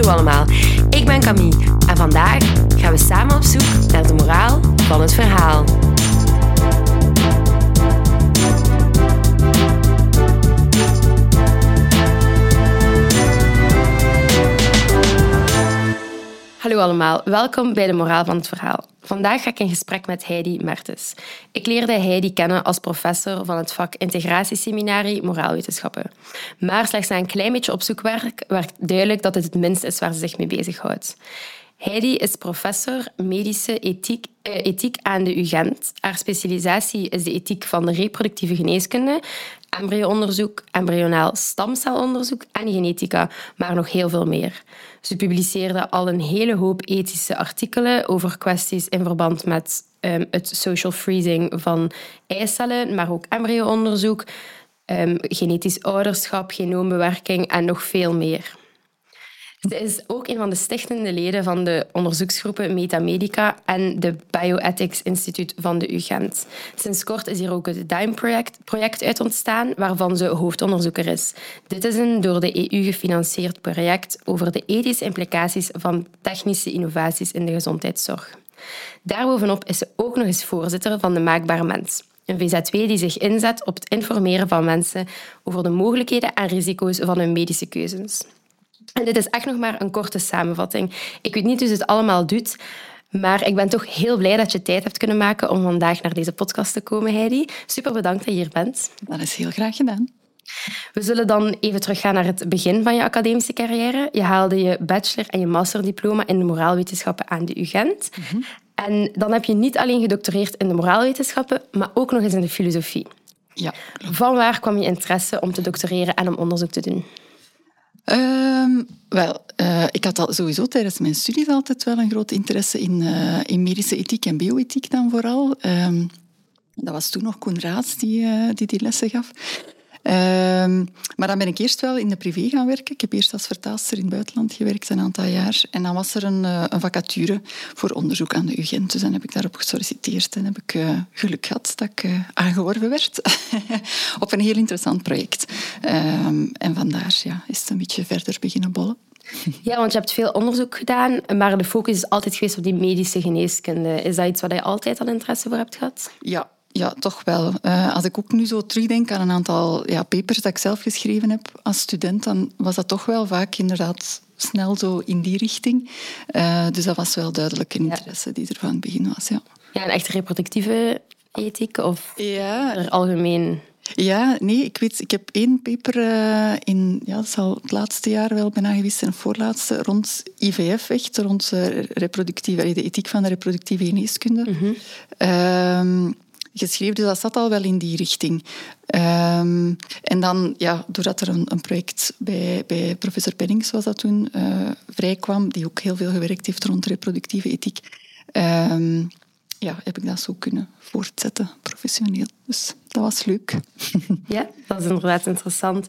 Hallo allemaal, ik ben Camille en vandaag gaan we samen op zoek naar de moraal van het verhaal. Hallo allemaal, welkom bij de moraal van het verhaal. Vandaag ga ik in gesprek met Heidi Mertens. Ik leerde Heidi kennen als professor van het vak Integratieseminarie Moraalwetenschappen. Maar slechts na een klein beetje opzoekwerk werd duidelijk dat het het minst is waar ze zich mee bezighoudt. Heidi is professor medische ethiek, eh, ethiek aan de UGent. Haar specialisatie is de ethiek van de reproductieve geneeskunde, embryoonderzoek, embryonaal stamcelonderzoek en genetica, maar nog heel veel meer. Ze publiceerde al een hele hoop ethische artikelen over kwesties in verband met um, het social freezing van eicellen, maar ook embryoonderzoek, um, genetisch ouderschap, genoombewerking en nog veel meer. Ze is ook een van de stichtende leden van de onderzoeksgroepen Metamedica en de Bioethics Instituut van de UGent. Sinds kort is hier ook het DIME-project project uit ontstaan, waarvan ze hoofdonderzoeker is. Dit is een door de EU gefinancierd project over de ethische implicaties van technische innovaties in de gezondheidszorg. Daarbovenop is ze ook nog eens voorzitter van de Maakbare Mens, een VZW die zich inzet op het informeren van mensen over de mogelijkheden en risico's van hun medische keuzes. En dit is echt nog maar een korte samenvatting. Ik weet niet hoe ze het allemaal doet, maar ik ben toch heel blij dat je tijd hebt kunnen maken om vandaag naar deze podcast te komen, Heidi. Super bedankt dat je hier bent. Dat is heel graag gedaan. We zullen dan even teruggaan naar het begin van je academische carrière. Je haalde je bachelor- en je masterdiploma in de moraalwetenschappen aan de UGent. Mm En dan heb je niet alleen gedoctoreerd in de moraalwetenschappen, maar ook nog eens in de filosofie. Ja. Van waar kwam je interesse om te doctoreren en om onderzoek te doen? Um, wel, uh, ik had al sowieso tijdens mijn studies altijd wel een groot interesse in, uh, in medische ethiek en bioethiek dan vooral. Um, dat was toen nog Koen die, uh, die die lessen gaf. Um, maar dan ben ik eerst wel in de privé gaan werken. Ik heb eerst als vertaalster in het buitenland gewerkt, een aantal jaar. En dan was er een, uh, een vacature voor onderzoek aan de UGent. Dus dan heb ik daarop gesolliciteerd en heb ik uh, geluk gehad dat ik uh, aangeworven werd op een heel interessant project. Um, en vandaar ja, is het een beetje verder beginnen bollen. Ja, want je hebt veel onderzoek gedaan, maar de focus is altijd geweest op die medische geneeskunde. Is dat iets waar je altijd al interesse voor hebt gehad? Ja, ja, toch wel. Uh, als ik ook nu zo terugdenk aan een aantal ja, papers dat ik zelf geschreven heb als student, dan was dat toch wel vaak inderdaad snel zo in die richting. Uh, dus dat was wel duidelijk een interesse ja. die er van het begin was. Ja, ja een echt reproductieve ethiek of ja. er algemeen? Ja, nee, ik weet, ik heb één paper uh, in, ja, dat zal het laatste jaar wel bijna geweest zijn, voorlaatste, rond IVF, echt, rond reproductieve, de ethiek van de reproductieve geneeskunde. Mm -hmm geschreven. Dus dat zat al wel in die richting. Um, en dan, ja, doordat er een, een, project bij, bij professor Pennings was dat toen uh, vrijkwam, die ook heel veel gewerkt heeft rond reproductieve ethiek, um, ja, heb ik dat zo kunnen voortzetten, professioneel. Dus dat was leuk. Ja, dat is inderdaad interessant.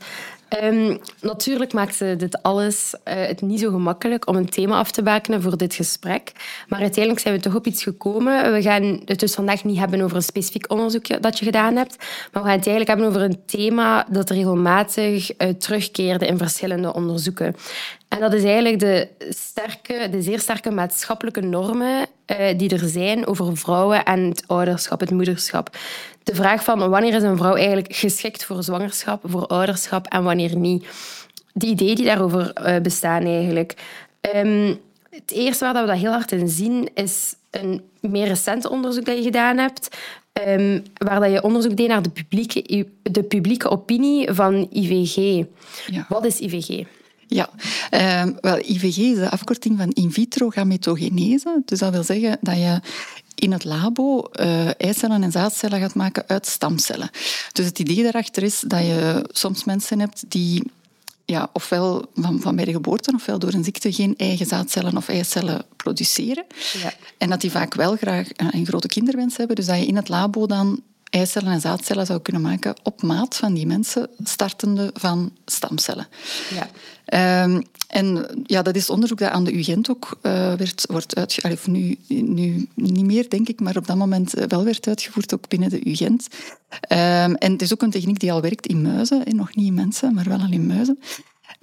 Um, natuurlijk maakte dit alles uh, het niet zo gemakkelijk om een thema af te bakenen voor dit gesprek. Maar uiteindelijk zijn we toch op iets gekomen. We gaan het dus vandaag niet hebben over een specifiek onderzoek dat je gedaan hebt, maar we gaan het eigenlijk hebben over een thema dat regelmatig uh, terugkeerde in verschillende onderzoeken. En dat is eigenlijk de, sterke, de zeer sterke maatschappelijke normen uh, die er zijn over vrouwen en het ouderschap, het moederschap. De vraag van wanneer is een vrouw eigenlijk geschikt voor zwangerschap, voor ouderschap en wanneer niet. De ideeën die daarover uh, bestaan eigenlijk. Um, het eerste waar we dat heel hard in zien is een meer recent onderzoek dat je gedaan hebt. Um, waar dat je onderzoek deed naar de publieke, de publieke opinie van IVG. Ja. Wat is IVG? Ja, um, wel, IVG is de afkorting van in vitro gametogenese. Dus dat wil zeggen dat je in het labo uh, eicellen en zaadcellen gaat maken uit stamcellen. Dus het idee daarachter is dat je soms mensen hebt die ja, ofwel van, van bij de geboorte ofwel door een ziekte geen eigen zaadcellen of eicellen produceren. Ja. En dat die vaak wel graag een grote kinderwens hebben. Dus dat je in het labo dan eicellen en zaadcellen zou kunnen maken op maat van die mensen, startende van stamcellen. Ja. Um, en ja, dat is onderzoek dat aan de UGent ook uh, werd, wordt uitgevoerd. Nu, nu niet meer, denk ik, maar op dat moment wel werd uitgevoerd, ook binnen de UGent. Um, en het is ook een techniek die al werkt in muizen, en nog niet in mensen, maar wel al in muizen.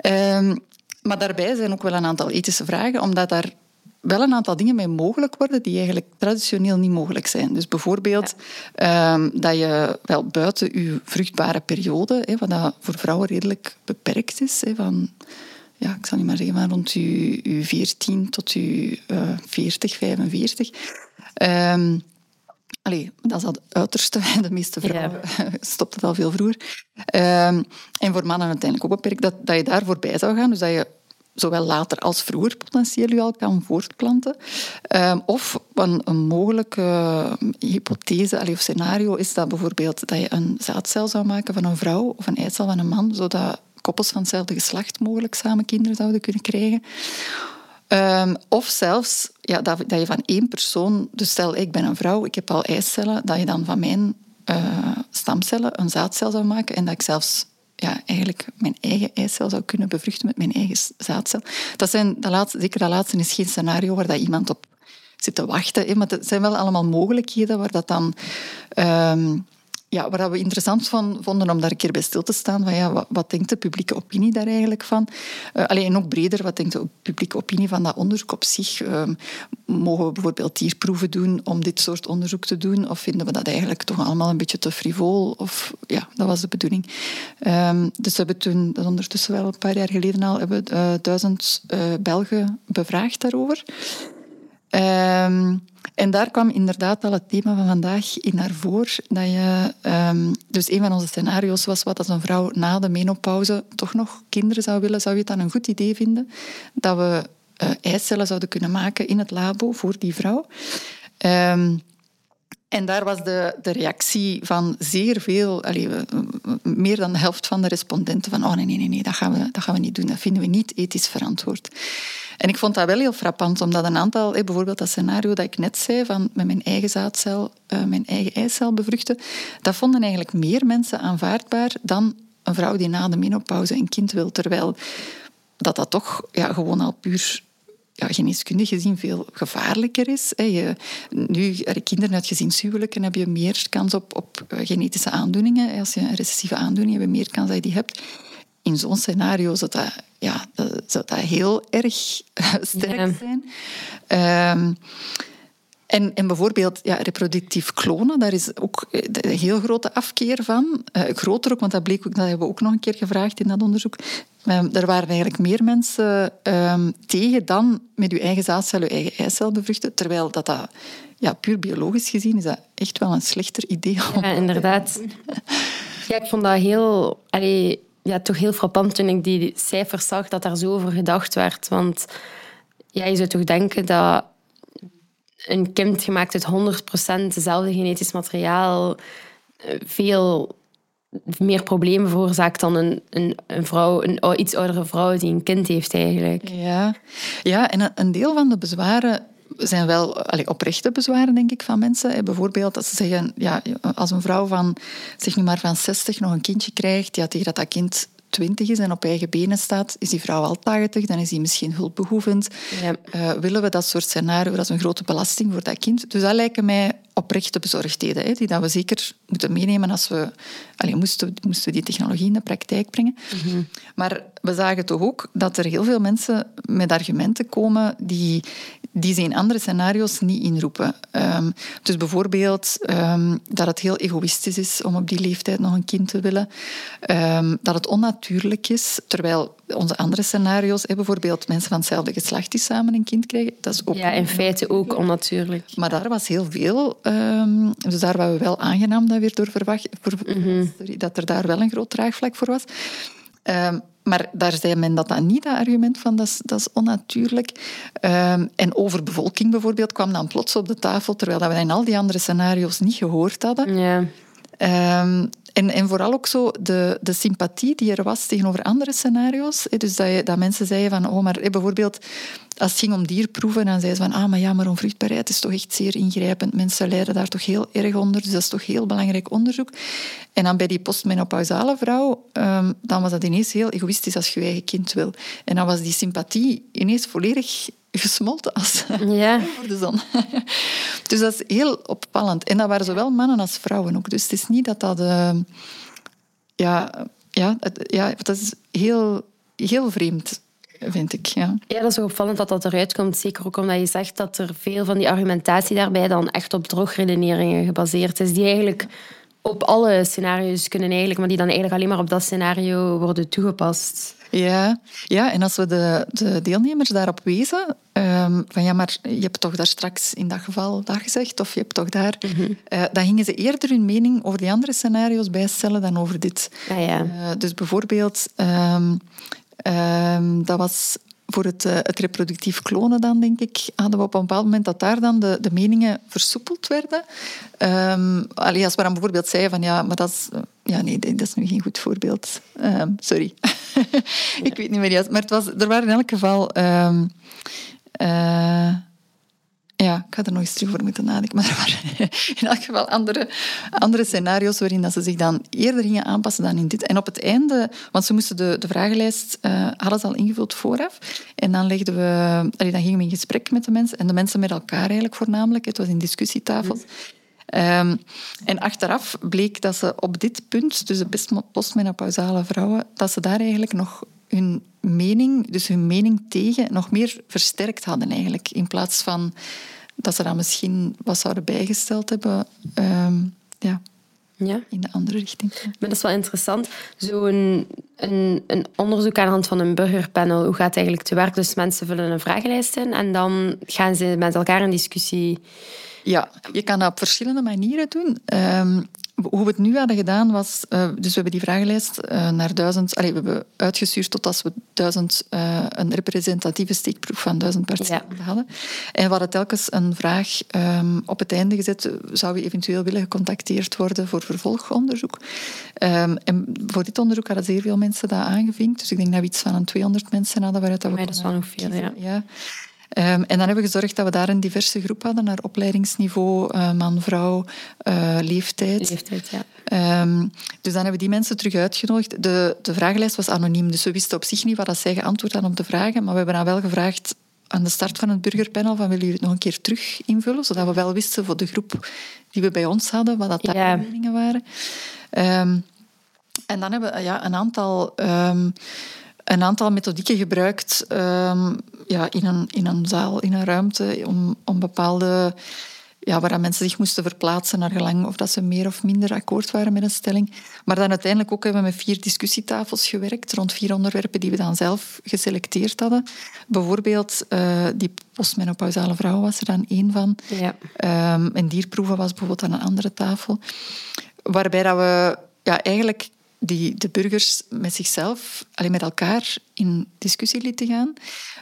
Um, maar daarbij zijn ook wel een aantal ethische vragen, omdat daar wel een aantal dingen mee mogelijk worden die eigenlijk traditioneel niet mogelijk zijn. Dus bijvoorbeeld ehm, dat je wel buiten je vruchtbare periode, hè, wat dat voor vrouwen redelijk beperkt is, hè, van, ja, ik zal niet maar zeggen, rond je, je 14 tot je uh, 40, 45. Um, Allee, dat is het uiterste. De meeste vrouwen ja. stopt het al veel vroeger. Um, en voor mannen uiteindelijk ook beperkt, dat, dat je daar voorbij zou gaan. Dus dat je zowel later als vroeger potentieel je al kan voortplanten. Um, of een, mogelijke hypothese of scenario is dat bijvoorbeeld dat je een zaadcel zou maken van een vrouw of een eicel van een man, zodat koppels van hetzelfde geslacht mogelijk samen kinderen zouden kunnen krijgen. Um, of zelfs ja, dat, dat, je van één persoon, dus stel ik ben een vrouw, ik heb al eicellen, dat je dan van mijn uh, stamcellen een zaadcel zou maken en dat ik zelfs ja, eigenlijk mijn eigen eicel zou kunnen bevruchten met mijn eigen zaadcel. Dat zijn, dat laatste, zeker dat laatste is geen scenario waar dat iemand op zit te wachten. Maar het zijn wel allemaal mogelijkheden waar dat dan... Um, ja, wat we interessant van, vonden om daar een keer bij stil te staan, van ja, wat, denkt de publieke opinie daar eigenlijk van? Uh, alleen ook breder, wat denkt de publieke opinie van dat onderzoek op zich? Uh, mogen we bijvoorbeeld dierproeven doen om dit soort onderzoek te doen? Of vinden we dat eigenlijk toch allemaal een beetje te frivol? Of, ja, dat was de bedoeling. Um, dus we hebben toen, ondertussen wel een paar jaar geleden al, hebben uh, duizend uh, Belgen bevraagd daarover. Um, en daar kwam inderdaad al het thema van vandaag in naar voren. Dat je, um, dus een van onze scenario's was wat als een vrouw na de menopauze toch nog kinderen zou willen. Zou je het dan een goed idee vinden dat we uh, eicellen zouden kunnen maken in het labo voor die vrouw? Um, en daar was de, de reactie van zeer veel, allee, meer dan de helft van de respondenten van oh nee, nee, nee, dat gaan, we, dat gaan we niet doen. Dat vinden we niet ethisch verantwoord. En ik vond dat wel heel frappant, omdat een aantal, bijvoorbeeld dat scenario dat ik net zei, van met mijn eigen zaadcel, uh, mijn eigen eicel bevruchten, dat vonden eigenlijk meer mensen aanvaardbaar dan een vrouw die na de menopauze een kind wil. Terwijl dat dat toch ja, gewoon al puur ja, geneeskundig gezien veel gevaarlijker is. Je, nu, kinderen uit gezinshuwelijken heb je meer kans op, op eh, genetische aandoeningen. Als je een recessieve aandoening hebt, heb je meer kans dat je die hebt. In zo'n scenario zou dat, ja, zou dat heel erg sterk zijn. Um, en, en bijvoorbeeld ja, reproductief klonen, daar is ook een heel grote afkeer van. Uh, groter ook, want dat, bleek ook, dat hebben we ook nog een keer gevraagd in dat onderzoek. Um, er waren eigenlijk meer mensen um, tegen dan met uw eigen zaadcel, uw eigen eicel bevruchten. Terwijl dat, dat ja, puur biologisch gezien is dat echt wel een slechter idee. Ja, inderdaad. Ja, ik vond dat heel, ja, toch heel frappant toen ik die cijfers zag dat daar zo over gedacht werd. Want ja, je zou toch denken dat een kind gemaakt uit 100% dezelfde genetisch materiaal eh, veel meer problemen veroorzaakt dan een, een, een vrouw, een iets oudere vrouw die een kind heeft eigenlijk. Ja, ja en een deel van de bezwaren zijn wel allee, oprechte bezwaren, denk ik, van mensen. Bijvoorbeeld dat ze zeggen, ja, als een vrouw van, zeg nu maar van 60 nog een kindje krijgt, ja, tegen dat dat kind 20 is en op eigen benen staat, is die vrouw al 80, dan is die misschien hulpbehoevend. Ja. Uh, willen we dat soort scenario, dat is een grote belasting voor dat kind. Dus dat lijken mij oprechte bezorgdheden, hè, die dat we zeker moeten meenemen als we allee, moesten, moesten die technologie in de praktijk brengen. Mm Maar we zagen toch ook dat er heel veel mensen met argumenten komen die, die ze in andere scenario's niet inroepen. Um, dus bijvoorbeeld um, dat het heel egoïstisch is om op die leeftijd nog een kind te willen. Um, dat het onnatuurlijk is, terwijl onze andere scenario's, bijvoorbeeld mensen van hetzelfde geslacht die samen een kind krijgen, dat is ook... Ja, in feite ook onnatuurlijk. Maar daar was heel veel... dus daar waren we wel aangenaam dat weer door verwacht... Mhm. dat er daar wel een groot draagvlak voor was. Maar daar zei men dat dan niet, dat argument van dat is, dat is onnatuurlijk. Um, en overbevolking bijvoorbeeld kwam dan plots op de tafel, terwijl dat we in al die andere scenario's niet gehoord hadden. Ja. Um, en, en vooral ook zo de, de sympathie die er was tegenover andere scenario's. Dus dat, je, dat mensen zeiden van, oh, maar bijvoorbeeld als het ging om dierproeven, dan zeiden ze van, ah, maar ja, maar onvruchtbaarheid is toch echt zeer ingrijpend. Mensen lijden daar toch heel erg onder, dus dat is toch heel belangrijk onderzoek. En dan bij die postmenopausale vrouw, um, dan was dat ineens heel egoïstisch als je je eigen kind wil. En dan was die sympathie ineens volledig gesmolten als ja. voor de zon. dus dat is heel opvallend. En dat waren zowel mannen als vrouwen ook. Dus het is niet dat dat... Uh, ja, ja, het, ja, dat is heel, heel vreemd. Vind ik. Ja. ja, dat is ook opvallend dat dat eruit komt. Zeker ook omdat je zegt dat er veel van die argumentatie daarbij dan echt op drogredeneringen gebaseerd is, die eigenlijk op alle scenario's kunnen eigenlijk, maar die dan eigenlijk alleen maar op dat scenario worden toegepast. Ja, ja en als we de, de deelnemers daarop wezen, um, van ja, maar je hebt toch daar straks in dat geval dat gezegd, of je hebt toch daar... Mm dan gingen ze eerder hun mening over die andere scenario's bijstellen dan over dit. Ah, ja. Uh, dus bijvoorbeeld, um, um, dat was voor het, uh, het, reproductief klonen dan, denk ik, hadden we op een bepaald moment dat daar dan de, de meningen versoepeld werden. Um, allee, als we dan bijvoorbeeld zeiden van ja, maar dat is... Ja, nee, dat is nu geen goed voorbeeld. Um, sorry. ik weet niet meer juist. Maar het was, er waren in elk geval... Uh, ja, ik ga er nog eens terug voor moeten nadenken. Maar er waren in elk geval andere, andere scenario's waarin dat ze zich dan eerder gingen aanpassen dan in dit. En op het einde, want ze moesten de, de vragenlijst uh, al ingevuld vooraf. En dan, legden we, dan gingen we in gesprek met de mensen. En de mensen met elkaar eigenlijk voornamelijk. Het was in discussietafels. Um, en achteraf bleek dat ze op dit punt, dus de postmenopausale vrouwen, dat ze daar eigenlijk nog hun mening, dus hun mening tegen, nog meer versterkt hadden eigenlijk. In plaats van dat ze dan misschien wat zouden bijgesteld hebben. Um, ja. Ja. in de andere richting. Maar dat is wel interessant. Zo'n een, een, onderzoek aan de hand van een burgerpanel, hoe gaat het eigenlijk te werk? Dus mensen vullen een vragenlijst in en dan gaan ze met elkaar in discussie. Ja, je kan dat op verschillende manieren doen. Um, hoe we het nu hadden gedaan was, uh, dus we hebben die vragenlijst uh, naar duizend, allee, we hebben uitgestuurd tot als we duizend, uh, een representatieve steekproef van duizend participanten ja. hadden. En we hadden telkens een vraag um, op het einde gezet, zou je eventueel willen gecontacteerd worden voor vervolgonderzoek? Um, en voor dit onderzoek hadden zeer veel mensen dat aangevinkt, dus ik denk dat we iets van een 200 mensen hadden waaruit dat we... Maar dat is wel nog veel, ja. ja. Um, en dan hebben we gezorgd dat we daar een diverse groep hadden, naar opleidingsniveau, uh, man, vrouw, uh, leeftijd. Leeftijd, ja. Um, dus dan hebben we die mensen terug uitgenodigd. De, de vragenlijst was anoniem, dus we wisten op zich niet wat dat zij geantwoord hadden op de vragen, maar we hebben dan wel gevraagd aan de start van het burgerpanel van willen jullie het nog een keer terug invullen, zodat we wel wisten voor de groep die we bij ons hadden, wat dat daar ja. meningen waren. Um, en dan hebben we ja, een aantal een aantal methodieken gebruikt um, ja, in, een, in een zaal, in een ruimte, om, om bepaalde... Ja, waar mensen zich moesten verplaatsen naar gelang of dat ze meer of minder akkoord waren met een stelling. Maar dan uiteindelijk ook hebben we met vier discussietafels gewerkt rond vier onderwerpen die we dan zelf geselecteerd hadden. Bijvoorbeeld uh, die postmenopausale vrouw was er dan één van. Ja. Um, en dierproeven was bijvoorbeeld aan een andere tafel. Waarbij dat we ja, eigenlijk die de burgers met zichzelf, alleen met elkaar in discussie lieten gaan,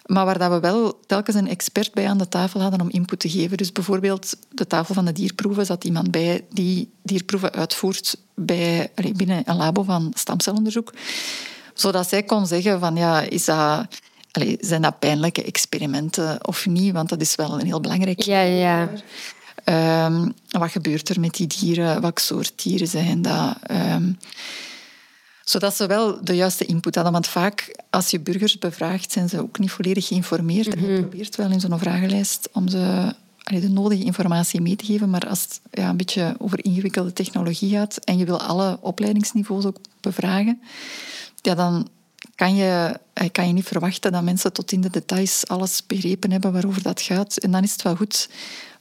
maar waar dat we wel telkens een expert bij aan de tafel hadden om input te geven. Dus bijvoorbeeld de tafel van de dierproeven zat iemand bij die dierproeven uitvoert bij, binnen een labo van stamcelonderzoek, zodat zij kon zeggen van ja, is dat... Allee, zijn dat pijnlijke experimenten of niet? Want dat is wel een heel belangrijk. Ja, ja. Um, wat gebeurt er met die dieren? Welk soort dieren zijn dat? Um, zodat ze wel de juiste input hadden. Want vaak, als je burgers bevraagt, zijn ze ook niet volledig geïnformeerd. En je mhm. probeert wel in zo'n vragenlijst om ze de nodige informatie mee te geven. Maar als het ja, een beetje over ingewikkelde technologie gaat en je wil alle opleidingsniveaus ook bevragen, ja, dan kan je, eh, kan je niet verwachten dat mensen tot in de details alles begrepen hebben waarover dat gaat. En dan is het wel goed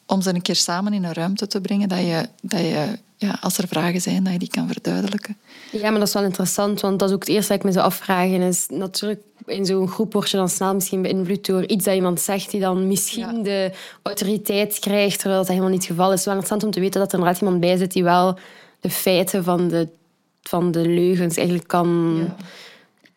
om ze een keer samen in een ruimte te brengen, dat je, dat je ja, als er vragen zijn, dat je die kan verduidelijken. Ja, maar dat is wel interessant, want dat is ook het eerste dat ik me zou afvragen. Is natuurlijk, in zo'n groep word je dan snel misschien beïnvloed door iets dat iemand zegt, die dan misschien de autoriteit krijgt, terwijl dat helemaal niet het geval is. Het is wel interessant om te weten dat er inderdaad iemand bij zit die wel de feiten van de, van de leugens eigenlijk kan... Ja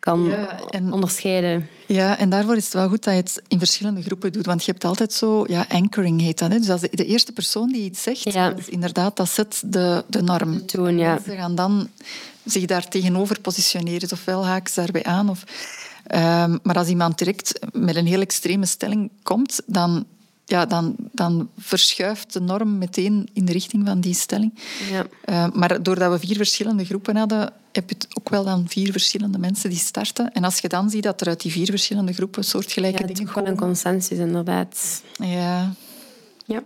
kan ja, en, onderscheiden. Ja, en daarvoor is het wel goed dat je het in verschillende groepen doet. Want je hebt altijd zo, ja, anchoring heet dat. Hè? Dus als de, de eerste persoon die iets zegt, ja. is inderdaad, dat zet de, de norm. Toen, ja. Ze gaan dan zich daar tegenover positioneren, dus ofwel haken ze daarbij aan. Of, um, maar als iemand direct met een heel extreme stelling komt, dan ja, dan, dan verschuift de norm meteen in de richting van die stelling. Ja. Uh, maar doordat we vier verschillende groepen hadden, heb je ook wel dan vier verschillende mensen die starten. En als je dan ziet dat er uit die vier verschillende groepen soortgelijke ja, dingen komen... gewoon een consensus, inderdaad. Ja. Ja.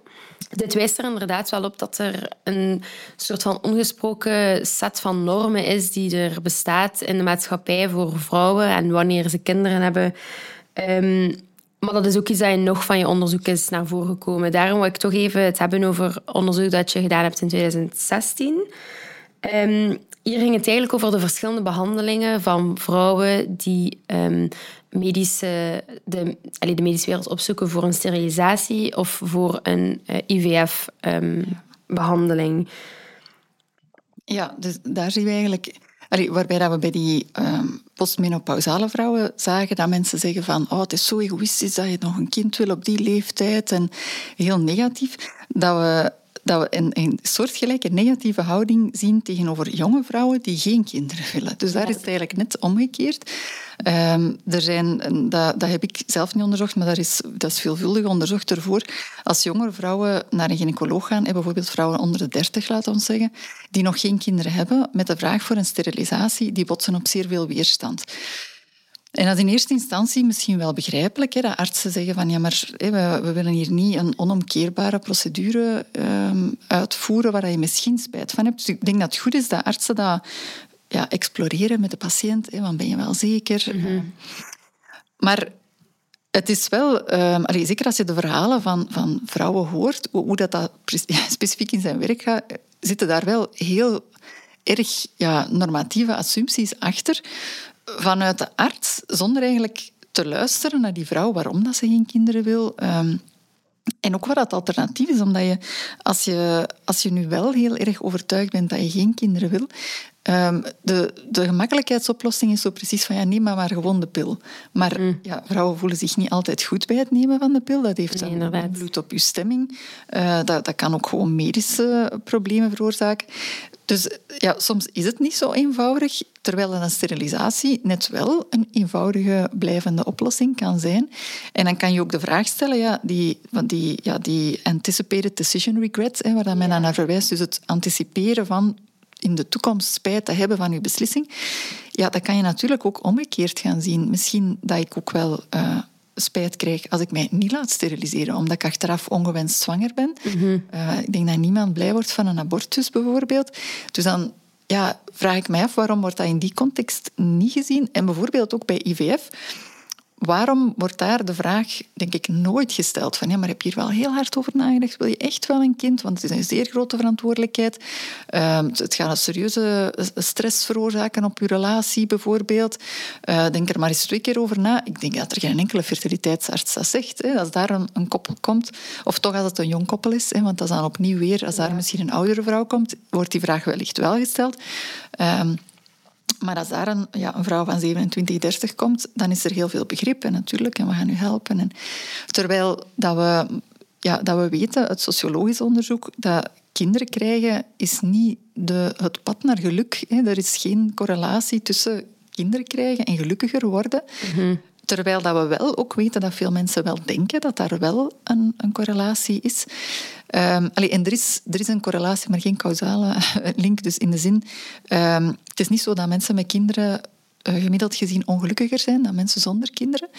Dit wijst er inderdaad wel op dat er een soort van ongesproken set van normen is die er bestaat in de maatschappij voor vrouwen. En wanneer ze kinderen hebben, Ehm, maar dat is ook iets dat je nog van je onderzoek is naar voren gekomen. Daarom wil ik toch even het hebben over onderzoek dat je gedaan hebt in 2016. Um, hier ging het eigenlijk over de verschillende behandelingen van vrouwen die um, medische, de, de medische wereld opzoeken voor een sterilisatie of voor een eh, IVF-behandeling. Um, ja, dus daar zien we eigenlijk... Waarbij dat we bij die um, postmenopausale vrouwen zagen dat mensen zeggen van oh, het is zo egoïstisch dat je nog een kind wil op die leeftijd en heel negatief. Dat we dat we een, een soortgelijke negatieve houding zien tegenover jonge vrouwen die geen kinderen willen. Dus daar is het eigenlijk net omgekeerd. Um, er zijn, dat, dat, heb ik zelf niet onderzocht, maar dat is, dat is veelvuldig onderzocht ervoor. Als jongere vrouwen naar een gynaecoloog gaan, en bijvoorbeeld vrouwen onder de 30, laten we zeggen, die nog geen kinderen hebben, met de vraag voor een sterilisatie, die botsen op zeer veel weerstand. En dat is in eerste instantie misschien wel begrijpelijk, hè, dat artsen zeggen van ja, maar we, we, willen hier niet een onomkeerbare procedure um, uitvoeren waar je misschien spijt van hebt. Dus ik denk dat het goed is dat artsen dat ja, exploreren met de patiënt. Hè, want ben je wel zeker? Mm Maar het is wel, um, allee, zeker als je de verhalen van, van vrouwen hoort, hoe dat, dat specifiek in zijn werk gaat, zitten daar wel heel erg ja, normatieve assumpties achter vanuit de arts, zonder eigenlijk te luisteren naar die vrouw waarom dat ze geen kinderen wil. Um, en ook wat dat alternatief is, omdat je als, je, als je nu wel heel erg overtuigd bent dat je geen kinderen wil, um, de, de gemakkelijkheidsoplossing is zo precies van ja, neem maar, maar gewoon de pil. Maar mm. ja, vrouwen voelen zich niet altijd goed bij het nemen van de pil. Dat heeft nee, bloed op je stemming. Uh, dat, dat kan ook gewoon medische problemen veroorzaken. Dus ja, soms is het niet zo eenvoudig, terwijl een sterilisatie net wel een eenvoudige blijvende oplossing kan zijn. En dan kan je ook de vraag stellen, ja, die, die, ja, die anticipated decision regrets, hè, waar men naar verwijst, dus het anticiperen van in de toekomst spijt te hebben van je beslissing, ja, dat kan je natuurlijk ook omgekeerd gaan zien. Misschien dat ik ook wel... Uh, spijt krijg als ik mij niet laat steriliseren, omdat ik achteraf ongewenst zwanger ben. Mhm. Eh, ik denk dat niemand blij wordt van een abortus bijvoorbeeld. Dus dan ja, vraag ik mij af waarom wordt dat in die context niet gezien. En bijvoorbeeld ook bij IVF waarom wordt daar de vraag, denk ik, nooit gesteld van ja, maar heb je hier wel heel hard over nagedacht? Wil je echt wel een kind? Want het is een zeer grote verantwoordelijkheid. Ehm, het gaat een serieuze stress veroorzaken op je relatie bijvoorbeeld. Uh, denk er maar eens twee keer over na. Ik denk dat er geen enkele fertiliteitsarts dat zegt. Hè. Als daar een, een, koppel komt, of toch als het een jong koppel is, hè, want dat is dan opnieuw weer, als daar misschien een oudere vrouw komt, wordt die vraag wellicht wel gesteld. Um, maar als daar een, ja, een vrouw van 27, 30 komt, dan is er heel veel begrip en natuurlijk, en we gaan u helpen. En terwijl dat we, ja, dat we weten uit sociologisch onderzoek dat kinderen krijgen is niet de, het pad naar geluk. Hè. Er is geen correlatie tussen kinderen krijgen en gelukkiger worden. Mhm. Terwijl dat we wel ook weten dat veel mensen wel denken dat daar wel een, een correlatie is. Um, en er is, er is een correlatie, maar geen causale link. Dus in de zin, um, het is niet zo dat mensen met kinderen uh, gemiddeld gezien ongelukkiger zijn dan mensen zonder kinderen.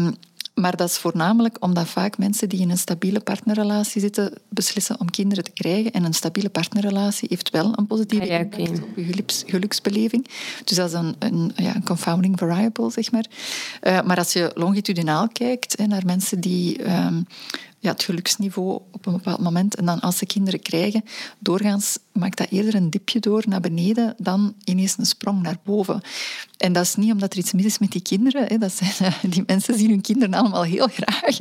Um, maar dat is voornamelijk omdat vaak mensen die in een stabiele partnerrelatie zitten beslissen om kinderen te krijgen. En een stabiele partnerrelatie heeft wel een positieve ah, impact op je geluksbeleving. Dus dat is een, een, ja, een confounding variable, zeg maar. Uh, maar als je longitudinaal kijkt hè, naar mensen die um, ja, het geluksniveau op een bepaald moment. En dan als ze kinderen krijgen, doorgaans maakt dat eerder een dipje door naar beneden dan ineens een sprong naar boven. En dat is niet omdat er iets mis is met die kinderen. Hè. Dat zijn, die mensen zien hun kinderen allemaal heel graag.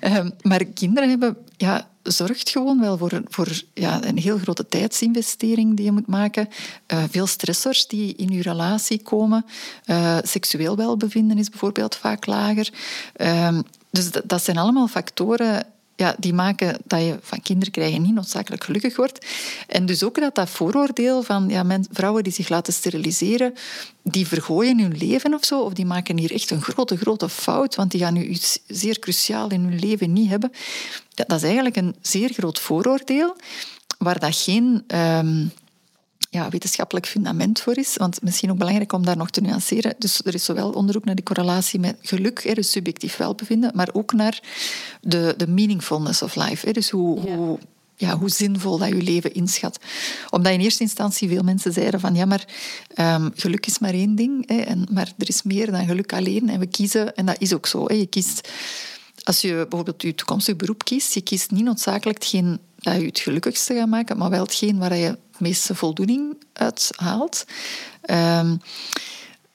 Ehm, maar kinderen hebben, ja, zorgt gewoon wel voor, voor ja, een heel grote tijdsinvestering die je moet maken. Uh, veel stressors die in je relatie komen. Uh, seksueel welbevinden is bijvoorbeeld vaak lager. Ehm, dus dat, dat zijn allemaal factoren ja, die maken dat je van kinderen krijgen niet noodzakelijk gelukkig wordt. En dus ook dat dat vooroordeel van ja, vrouwen die zich laten steriliseren, die vergooien hun leven of zo, of die maken hier echt een grote, grote fout, want die gaan nu iets zeer cruciaal in hun leven niet hebben. Dat, dat is eigenlijk een zeer groot vooroordeel, waar dat geen... Ehm, ja, wetenschappelijk fundament voor is. Want misschien ook belangrijk om daar nog te nuanceren. Dus er is zowel onderzoek naar die correlatie met geluk, dus subjectief welbevinden, maar ook naar de, de meaningfulness of life. Dus hoe, hoe ja, hoe zinvol dat je leven inschat. Omdat in eerste instantie veel mensen zeiden van ja, maar ehm, geluk is maar één ding, hè, en, maar er is meer dan geluk alleen. En we kiezen, en dat is ook zo, hè, je kiest, als je bijvoorbeeld je toekomstig beroep kiest, je kiest niet noodzakelijk hetgeen dat je het gelukkigste gaat maken, maar wel hetgeen waar je het meeste voldoening uit haalt. Um,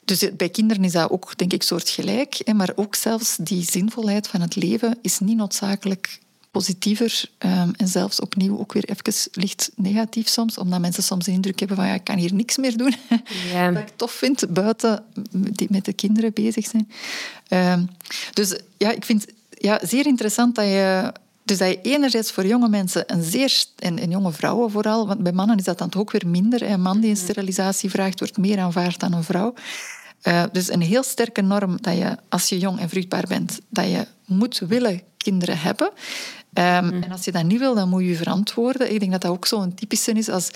dus bij kinderen is dat ook, denk ik, soortgelijk. Maar ook zelfs die zinvolheid van het leven is niet noodzakelijk positiever um, en zelfs opnieuw ook weer even licht negatief soms, omdat mensen soms de indruk hebben van ja, ik kan hier niks meer doen. Ja. Wat ik tof vind, buiten die met de kinderen bezig zijn. Um, dus ja, ik vind ja, zeer interessant dat je dus dat je enerzijds voor jonge mensen een zeer, en, en, jonge vrouwen vooral, want bij mannen is dat dan toch ook weer minder. Een man die een mhm. sterilisatie vraagt, wordt meer aanvaard dan een vrouw. Uh, dus een heel sterke norm dat je, als je jong en vruchtbaar bent, dat je moet willen kinderen hebben. Um, En als je dat niet wil, dan moet je je verantwoorden. Ik denk dat dat ook zo'n typische is als...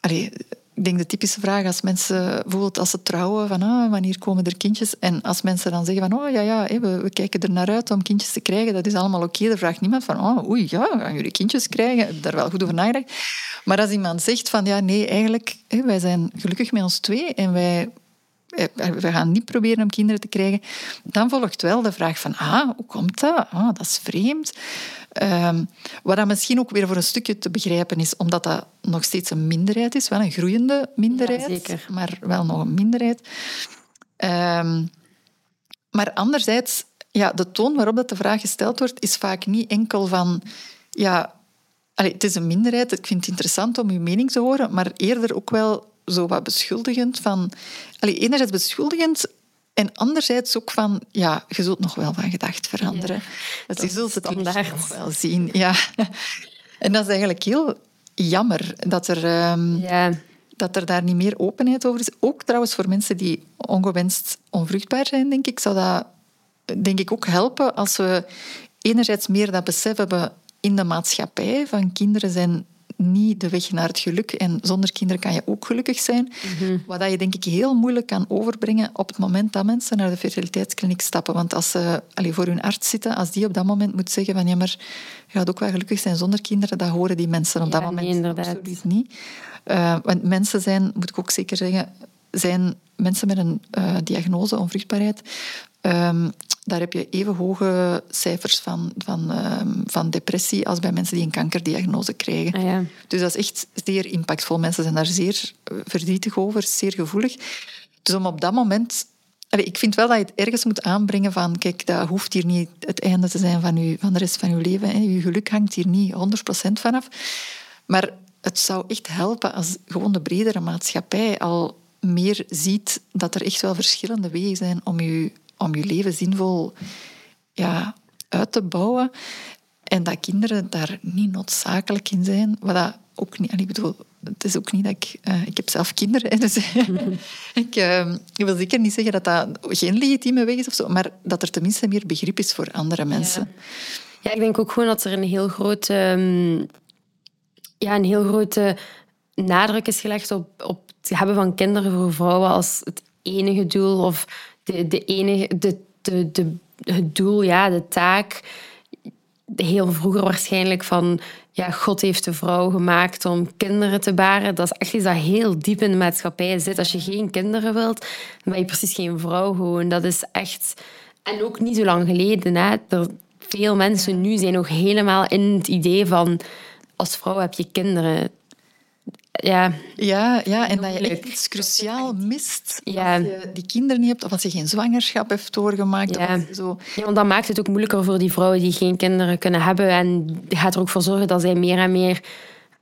Allee, ik denk de typische vraag als mensen, bijvoorbeeld als ze trouwen, van ah, wanneer komen er kindjes? En als mensen dan zeggen van, oh ja, ja we, kijken er naar uit om kindjes te krijgen, dat is allemaal oké. Okay. Er vraagt niemand van, oh, oei, ja, gaan jullie kindjes krijgen? Daar wel goed over nagedacht. Maar als iemand zegt van, ja, nee, eigenlijk, wij zijn gelukkig met ons twee en wij eh, we gaan niet proberen om kinderen te krijgen. Dan volgt wel de vraag van, ah, hoe komt dat? Ah, dat is vreemd. Um, wat dan misschien ook weer voor een stukje te begrijpen is, omdat dat nog steeds een minderheid is, wel een groeiende minderheid, maar wel nog een minderheid. Um, maar anderzijds, ja, de toon waarop dat de vraag gesteld wordt, is vaak niet enkel van, ja, allez, het is een minderheid, ik vind het interessant om uw mening te horen, maar eerder ook wel zo wat beschuldigend van... Allee, enerzijds beschuldigend en anderzijds ook van... Ja, je zult nog wel van gedacht veranderen. dat je zult het nog wel zien. Ja. En dat is eigenlijk heel jammer dat er... Um, ja. Dat er daar niet meer openheid over is. Ook trouwens voor mensen die ongewenst onvruchtbaar zijn, denk ik, zou dat denk ik ook helpen als we enerzijds meer dat besef hebben in de maatschappij van kinderen zijn niet de weg naar het geluk. En zonder kinderen kan je ook gelukkig zijn. Mm Wat je denk ik heel moeilijk kan overbrengen op het moment dat mensen naar de fertiliteitskliniek stappen. Want als ze allez, voor hun arts zitten, als die op dat moment moet zeggen van ja, maar je gaat ook wel gelukkig zijn zonder kinderen, dat horen die mensen op dat moment nee, absoluut niet. Uh, want mensen zijn, moet ik ook zeker zeggen, zijn mensen met een uh, diagnose onvruchtbaarheid Um, daar heb je even hoge cijfers van, van, ehm, van depressie als bij mensen die een kankerdiagnose krijgen. Ah, ja. Dus dat is echt zeer impactvol. Mensen zijn daar zeer eh, verdrietig over, zeer gevoelig. Dus om op dat moment... Ik vind wel dat je het ergens moet aanbrengen van... Kijk, dat hoeft hier niet het einde te zijn van, u, van de rest van je leven. Hè. Je geluk hangt hier niet 100% vanaf. Maar het zou echt helpen als gewoon de bredere maatschappij al meer ziet dat er echt wel verschillende wegen zijn om je om je leven zinvol ja, uit te bouwen. En dat kinderen daar niet noodzakelijk in zijn. Wat dat ook niet... Ik bedoel, het is ook niet dat ik... Uh, ik heb zelf kinderen, dus ik, uh, ik, wil zeker niet zeggen dat dat geen legitieme weg is of zo, maar dat er tenminste meer begrip is voor andere mensen. Ja, ik denk ook gewoon dat er een heel grote... Um, ja, een heel grote nadruk is gelegd op, op het hebben van kinderen voor vrouwen als het enige doel of de, de enige, de, de, de, het doel, ja, de taak. Heel vroeger waarschijnlijk van ja, God heeft de vrouw gemaakt om kinderen te baren. Dat is echt iets dat heel diep in de maatschappij zit. Als je geen kinderen wilt, dan ben je precies geen vrouw gewoon. Dat is echt... En ook niet zo lang geleden. Hè. Er, veel mensen nu zijn nog helemaal in het idee van... Als vrouw heb je kinderen ja, ja, ja en dat je echt iets cruciaal mist ja. als je die kinderen niet hebt of als je geen zwangerschap hebt doorgemaakt. Ja. zo. ja, want dat maakt het ook moeilijker voor die vrouwen die geen kinderen kunnen hebben en gaat er ook voor zorgen dat zij meer en meer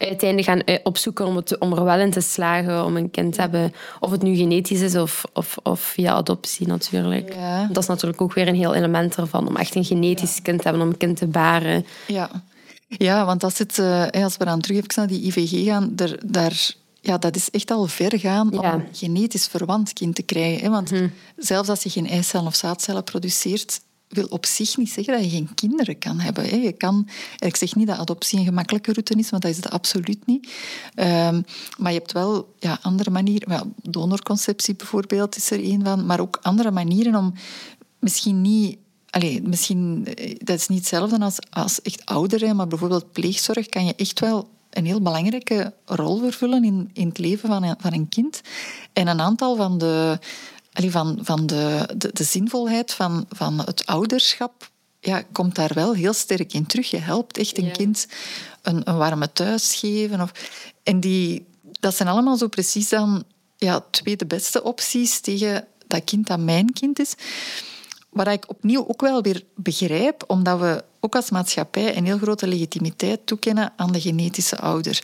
uiteindelijk gaan eh, opzoeken om, het, om er wel in te slagen om een kind te hebben. Of het nu genetisch is of, of, of via adoptie natuurlijk. Ja. Dat is natuurlijk ook weer een heel element ervan, om echt een genetisch kind te hebben, om een kind te baren. Ja. Ja, want dat zit, als we dan terug even naar die IVG gaan, daar, daar, ja, dat is echt al ver gaan om een genetisch verwant kind te krijgen. Hè? Want mhm. zelfs als je geen eicellen of zaadcellen produceert, wil op zich niet zeggen dat je geen kinderen kan hebben. Hè. Je kan, ik zeg niet dat adoptie een gemakkelijke route is, want dat is het absoluut niet. Um, maar je hebt wel ja, andere manieren. donorconceptie bijvoorbeeld is er een van, maar ook andere manieren om misschien niet Allee, misschien, eh, dat is niet hetzelfde als, als echt ouderen, maar bijvoorbeeld pleegzorg kan je echt wel een heel belangrijke rol vervullen in, in het leven van een, van een kind. En een aantal van de, allee, van, van de, de, de zinvolheid van, van het ouderschap ja, komt daar wel heel sterk in terug. Je helpt echt een kind een, een warme thuis geven. Of, en die, dat zijn allemaal zo precies dan ja, twee de beste opties tegen dat kind dat mijn kind is. Wat ik opnieuw ook wel weer begrijp, omdat we ook als maatschappij een heel grote legitimiteit toekennen aan de genetische ouder.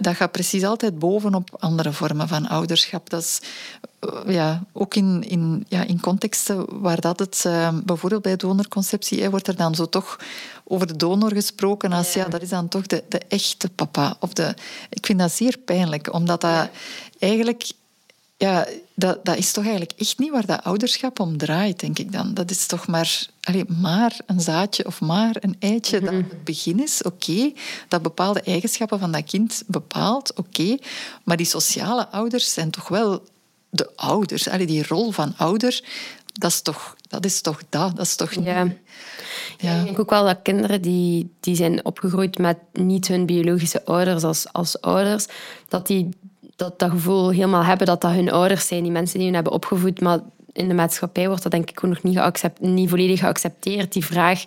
Dat gaat precies altijd bovenop andere vormen van ouderschap. Dat is eh, ja, ook in, in, ja, in contexten waar dat het, uh, bijvoorbeeld bij donorconceptie, wordt er dan zo toch over de donor gesproken als ja, dat is dan toch de, de echte papa. Of de, ik vind dat zeer pijnlijk, omdat dat eigenlijk ja, dat, dat is toch eigenlijk echt niet waar dat ouderschap om draait, denk ik dan. Dat is toch maar, allez, maar een zaadje of maar een eitje dat mhm. het begin is, oké. Dat bepaalde eigenschappen van dat kind bepaalt, oké. Maar die sociale ouders zijn toch wel de ouders. Allee, die rol van ouder, dat is toch dat. Is toch dat. dat is toch ja. ja. Ik denk ook wel dat kinderen die, die zijn opgegroeid met niet hun biologische ouders als, als ouders, dat die dat, dat gevoel helemaal hebben dat dat hun ouders zijn, die mensen die hun hebben opgevoed. Maar in de maatschappij wordt dat denk ik ook nog niet, geaccept, niet volledig geaccepteerd. Die vraag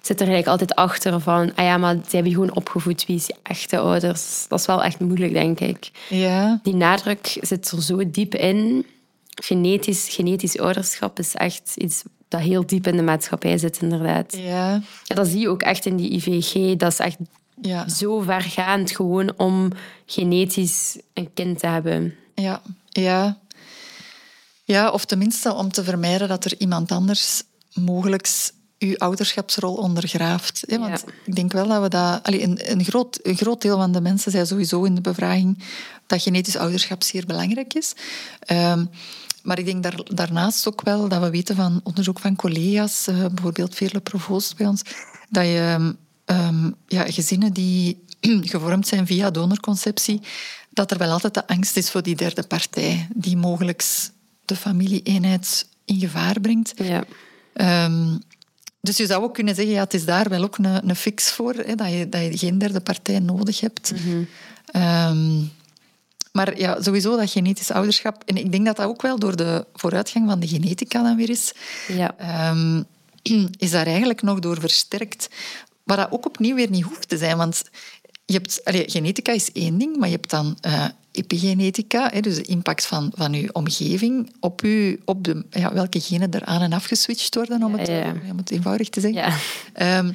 zit er eigenlijk altijd achter van, ah ja, maar ze hebben gewoon opgevoed, wie is je echte ouders? Dat is wel echt moeilijk, denk ik. Ja. Die nadruk zit er zo diep in. Genetisch, genetisch ouderschap is echt iets dat heel diep in de maatschappij zit, inderdaad. Ja. ja dat zie je ook echt in die IVG. Dat is echt ja. zo vergaand gewoon om genetisch een kind te hebben. Ja, ja. Ja, of tenminste om te vermijden dat er iemand anders mogelijk uw ouderschapsrol ondergraaft. Want ik denk wel dat we dat... Allee, een, een, groot, een groot deel van de mensen zei sowieso in de bevraging dat genetisch ouderschap zeer belangrijk is. Um, maar ik denk daar, daarnaast ook wel dat we weten van onderzoek van collega's, uh, bijvoorbeeld Veerle Provoost bij ons, dat je um, ja, gezinnen die gevormd zijn via donorconceptie, dat er wel altijd de angst is voor die derde partij, die mogelijk de familie-eenheid in gevaar brengt. Ja. Um, dus je zou ook kunnen zeggen, ja, het is daar wel ook een, een fix voor, hè, dat, je, dat je geen derde partij nodig hebt. Mm um, maar ja, sowieso dat genetisch ouderschap. En ik denk dat dat ook wel door de vooruitgang van de genetica dan weer is. Ja. Um, is daar eigenlijk nog door versterkt. Maar dat ook opnieuw weer niet hoeft te zijn. Want je hebt, genetica is één ding, maar je hebt dan uh, epigenetica, hè, dus de impact van, van je omgeving op, u, op de, ja, welke genen er aan en af geswitcht worden, om het, Om het eenvoudig te zeggen. Ja. Um,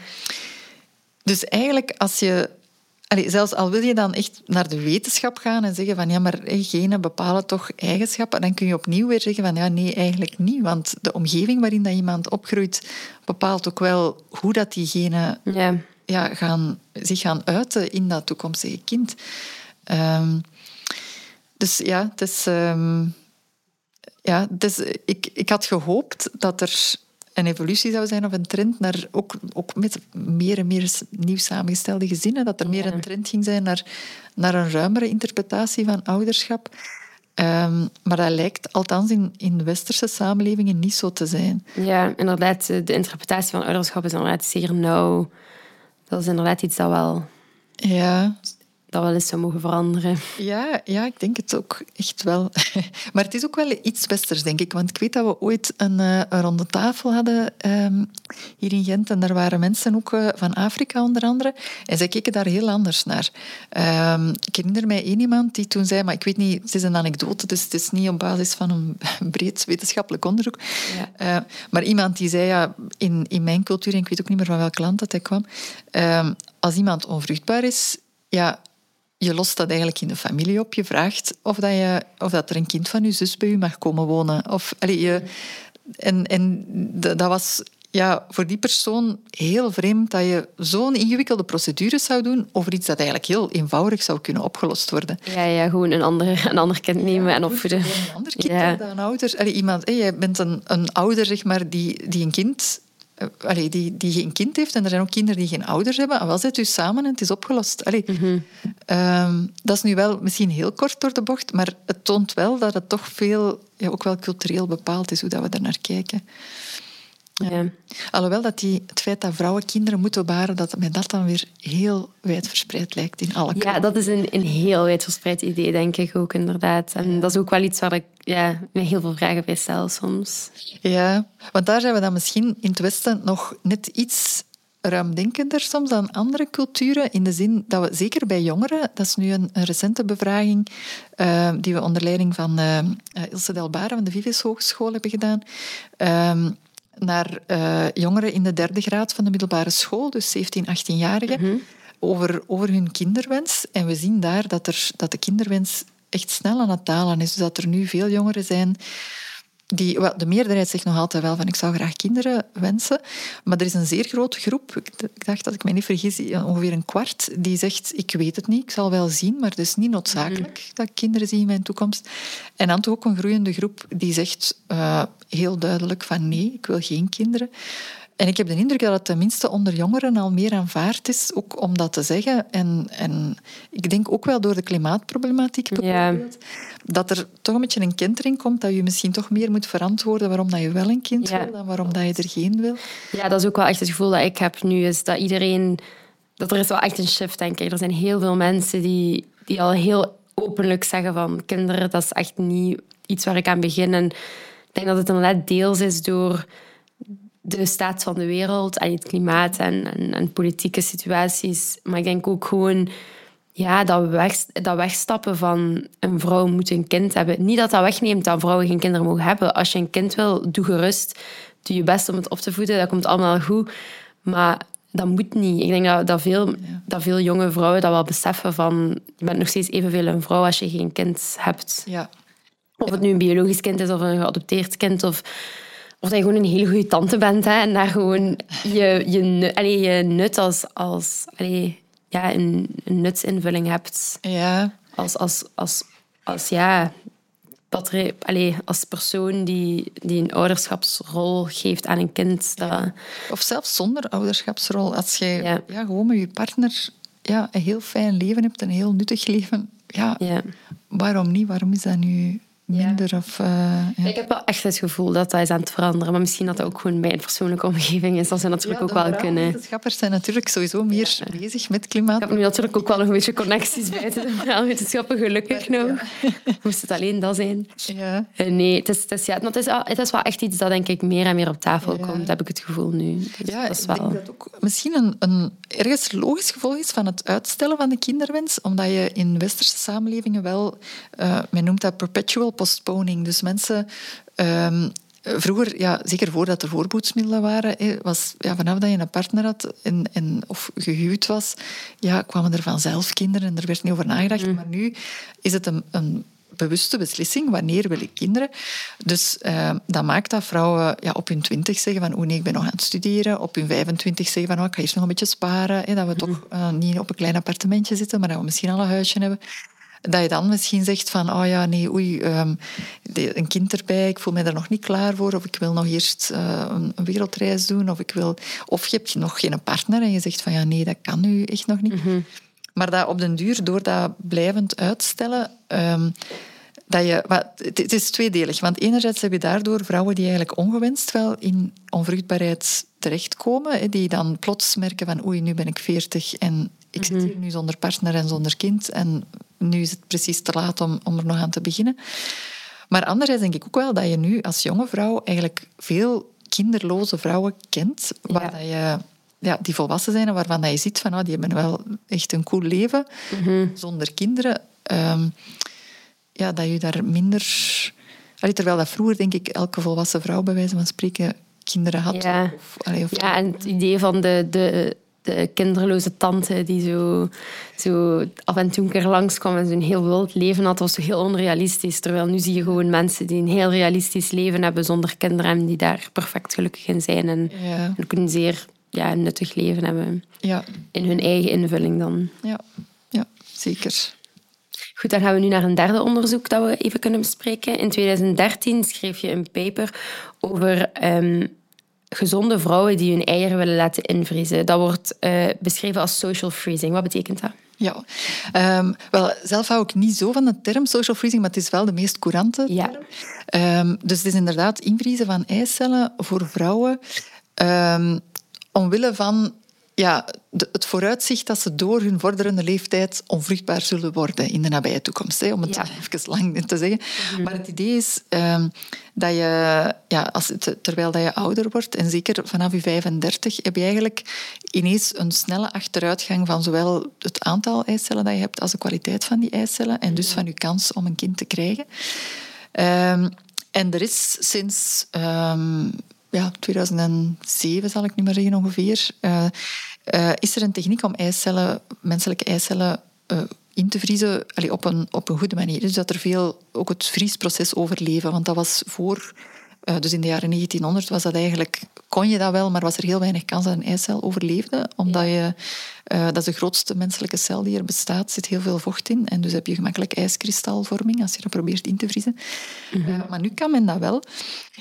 dus eigenlijk, als je Allee, zelfs al wil je dan echt naar de wetenschap gaan en zeggen van ja, maar genen bepalen toch eigenschappen, dan kun je opnieuw weer zeggen van ja, nee, eigenlijk niet. Want de omgeving waarin dat iemand opgroeit bepaalt ook wel hoe dat die genen ja. Ja, gaan, zich gaan uiten in dat toekomstige kind. Um, dus ja, het is... Um, ja, dus ik, ik had gehoopt dat er een evolutie zou zijn of een trend naar ook, ook met meer en meer nieuw samengestelde gezinnen, dat er meer een trend ging zijn naar, naar een ruimere interpretatie van ouderschap. Um, maar dat lijkt althans in, in westerse samenlevingen niet zo te zijn. Ja, inderdaad. De interpretatie van ouderschap is inderdaad zeer nauw. Dat is inderdaad iets dat wel ja dat wel eens zou mogen veranderen. Ja, ja, ik denk het ook echt wel. Maar het is ook wel iets westers, denk ik. Want ik weet dat we ooit een, uh, een ronde tafel hadden um, hier in Gent. En daar waren mensen ook uh, van Afrika onder andere. En zij keken daar heel anders naar. Um, ik herinner mij één iemand die toen zei... Maar ik weet niet, het is een anekdote, dus het is niet op basis van een breed wetenschappelijk onderzoek. Ja. Uh, maar iemand die zei, ja, in, in mijn cultuur, en ik weet ook niet meer van welk land dat hij kwam... Um, als iemand onvruchtbaar is, ja, je lost dat eigenlijk in de familie op. Je vraagt of, dat, je, of dat er een kind van je zus bij je mag komen wonen. Of, allee, je, en en dat was ja, voor die persoon heel vreemd dat je zo'n ingewikkelde procedure zou doen over iets dat eigenlijk heel eenvoudig zou kunnen opgelost worden. Ja, ja gewoon een ander, een ander kind nemen en opvoeden. Een ander kind ja. dan ouder. Allee, iemand, hey, jij bent een, een ouder zeg maar, die, die een kind allee, die, die geen kind heeft. En er zijn ook kinderen die geen ouders hebben. En wel zet u samen en het is opgelost. Allee, mm dat is nu wel misschien heel kort door de bocht, maar het toont wel dat het toch veel, ja, ook wel cultureel bepaald is hoe dat we er naar kijken. Ja. Alhoewel dat die, het feit dat vrouwen kinderen moeten baren, dat mij dat dan weer heel wijdverspreid lijkt in alle Ja, dat is een, een heel wijdverspreid idee, denk ik ook inderdaad. En dat is ook wel iets waar ik ja, me heel veel vragen bij stel soms. Ja, want daar zijn we dan misschien in het Westen nog net iets ruimdenkender soms dan andere culturen. In de zin dat we, zeker bij jongeren, dat is nu een, een recente bevraging uh, die we onder leiding van uh, Ilse Delbare van de Vives Hogeschool hebben gedaan. Naar uh, jongeren in de derde graad van de middelbare school, dus 17, 18-jarigen, mm -hmm. over, over hun kinderwens. En we zien daar dat, er, dat de kinderwens echt snel aan het dalen is. Dus dat er nu veel jongeren zijn die, well, de meerderheid zegt nog altijd wel van ik zou graag kinderen wensen. Maar er is een zeer grote groep, ik dacht dat ik mij niet vergis, ongeveer een kwart, die zegt ik weet het niet, ik zal wel zien, maar het is niet noodzakelijk mm. dat ik kinderen zie in mijn toekomst. En dan toch ook een groeiende groep die zegt uh, heel duidelijk van nee, ik wil geen kinderen. En ik heb de indruk dat het tenminste onder jongeren al meer aanvaard is, ook om dat te zeggen. En, en ik denk ook wel door de klimaatproblematiek bijvoorbeeld, ja. dat er toch een beetje een kentering komt dat je misschien toch meer moet verantwoorden waarom dat je wel een kind ja. wil dan waarom dat je er geen wil. Ja, dat is ook wel echt het gevoel dat ik heb nu, is dat iedereen... Dat er is wel echt een shift, denk ik. Er zijn heel veel mensen die, die al heel openlijk zeggen van kinderen, dat is echt niet iets waar ik aan begin. En ik denk dat het inderdaad deels is door de staat van de wereld en het klimaat en, en, en, politieke situaties. Maar ik denk ook gewoon ja, dat, weg, dat wegstappen van een vrouw moet een kind hebben. Niet dat dat wegneemt dat vrouwen geen kinderen mogen hebben. Als je een kind wil, doe gerust. Doe je best om het op te voeden. Dat komt allemaal goed. Maar dat moet niet. Ik denk dat, dat, veel, dat veel jonge vrouwen dat wel beseffen van... Je bent nog steeds evenveel een vrouw als je geen kind hebt. Ja. Of het nu een biologisch kind is of een geadopteerd kind of of dat je gewoon een hele goede tante bent hè, en daar gewoon je, je, allee, je nut als, als allee, ja, een, een nutsinvulling hebt. Ja. Als, als, als, als, ja, allee, als persoon die, die een ouderschapsrol geeft aan een kind. Dat... Of zelfs zonder ouderschapsrol. Als je ja. ja. gewoon met je partner ja, een heel fijn leven hebt, een heel nuttig leven. Ja, ja. waarom niet? Waarom is dat nu minder. Ja. Of, uh, ja. Ik heb wel echt het gevoel dat dat is aan het veranderen. Maar misschien dat dat ook gewoon bij een persoonlijke omgeving is. Dat ze natuurlijk ook wel kunnen. Wetenschappers zijn natuurlijk sowieso meer bezig met klimaat. Ik heb nu natuurlijk ook wel nog een beetje connecties bij de wetenschappen, gelukkig nog. Moest het alleen dat zijn? Ja. Uh, nee, het is, het, is, ja, het, is, het is wel echt iets dat denk ik meer en meer op tafel komt, heb ik het gevoel nu. Dus ja, dat is wel... ik denk dat ook misschien een, een ergens logisch gevolg is van het uitstellen van de kinderwens. Omdat je in westerse samenlevingen wel, uh, men noemt dat perpetual postponement dus mensen... Um, Vroeger, ja, zeker voordat er voorboedsmiddelen waren, was, ja, vanaf dat je een partner had en, en, of gehuwd was, ja, kwamen er vanzelf kinderen en er werd niet over nagedacht. Mm. Maar nu is het een, een bewuste beslissing. Wanneer wil ik kinderen? Dus uh, dat maakt dat vrouwen ja, op hun twintig zeggen van oh nee, ik ben nog aan het studeren. Op hun 25 zeggen van oh, ik ga eerst nog een beetje sparen. Hè, dat we toch uh, niet op een klein appartementje zitten, maar dat we misschien al een huisje hebben dat je dan misschien zegt van, oh ja, nee, oei, um, een kind erbij, ik voel mij daar nog niet klaar voor, of ik wil nog eerst uh, een, wereldreis doen, of ik wil... Of je hebt nog geen partner en je zegt van, ja, nee, dat kan nu echt nog niet. Mm -hmm. Maar dat op den duur, door dat blijvend uitstellen... Um, dat je, wat, het is tweedelig, want enerzijds heb je daardoor vrouwen die eigenlijk ongewenst wel in onvruchtbaarheid terechtkomen, die dan plots merken van oei, nu ben ik veertig en ik zit hier nu zonder partner en zonder kind en nu is het precies te laat om, om er nog aan te beginnen. Maar anderzijds denk ik ook wel dat je nu als jonge vrouw eigenlijk veel kinderloze vrouwen kent, waar ja. dat je, ja, die volwassen zijn en waarvan dat je ziet van oh, die hebben wel echt een cool leven mm-hmm. zonder kinderen. Um, ja, dat je daar minder... Allee, terwijl dat vroeger, denk ik, elke volwassen vrouw bij wijze van spreken kinderen had. Ja, of, allee, of ja en het idee van de, de, de kinderloze tante die zo, zo af en toe een keer langskwam en zo'n heel wild leven had, was zo heel onrealistisch. Terwijl nu zie je gewoon mensen die een heel realistisch leven hebben zonder kinderen en die daar perfect gelukkig in zijn en, ja. en ook een zeer ja, nuttig leven hebben. Ja. In hun eigen invulling dan. Ja, ja zeker. Goed, dan gaan we nu naar een derde onderzoek dat we even kunnen bespreken. In 2013 schreef je een paper over um, gezonde vrouwen die hun eieren willen laten invriezen. Dat wordt uh, beschreven als social freezing. Wat betekent dat? Ja, um, wel, zelf hou ik niet zo van de term social freezing, maar het is wel de meest courante ja. term. dus het is inderdaad invriezen van eicellen voor vrouwen um, omwille van ja, het vooruitzicht dat ze door hun vorderende leeftijd onvruchtbaar zullen worden in de nabije toekomst. Hè, om het ja. even lang te zeggen. Mhm. Maar het idee is um, dat je, ja, als, terwijl dat je ouder wordt, en zeker vanaf je 35, heb je eigenlijk ineens een snelle achteruitgang van zowel het aantal eicellen dat je hebt als de kwaliteit van die eicellen en dus van je kans om een kind te krijgen. Um, en er is sinds um, ja, 2007, zal ik nu maar zeggen ongeveer, uh, uh, is er een techniek om eicellen, menselijke eicellen uh, in te vriezen allee, op, een, op een goede manier. Dus dat er veel ook het vriesproces overleven. Want dat was voor uh, dus in de jaren 1900 was dat eigenlijk, kon je dat wel, maar was er heel weinig kans dat een eicel overleefde. Omdat je, uh, dat is de grootste menselijke cel die er bestaat, zit heel veel vocht in. En dus heb je gemakkelijk ijskristalvorming als je dat probeert in te vriezen. Mm -hmm. uh, maar nu kan men dat wel.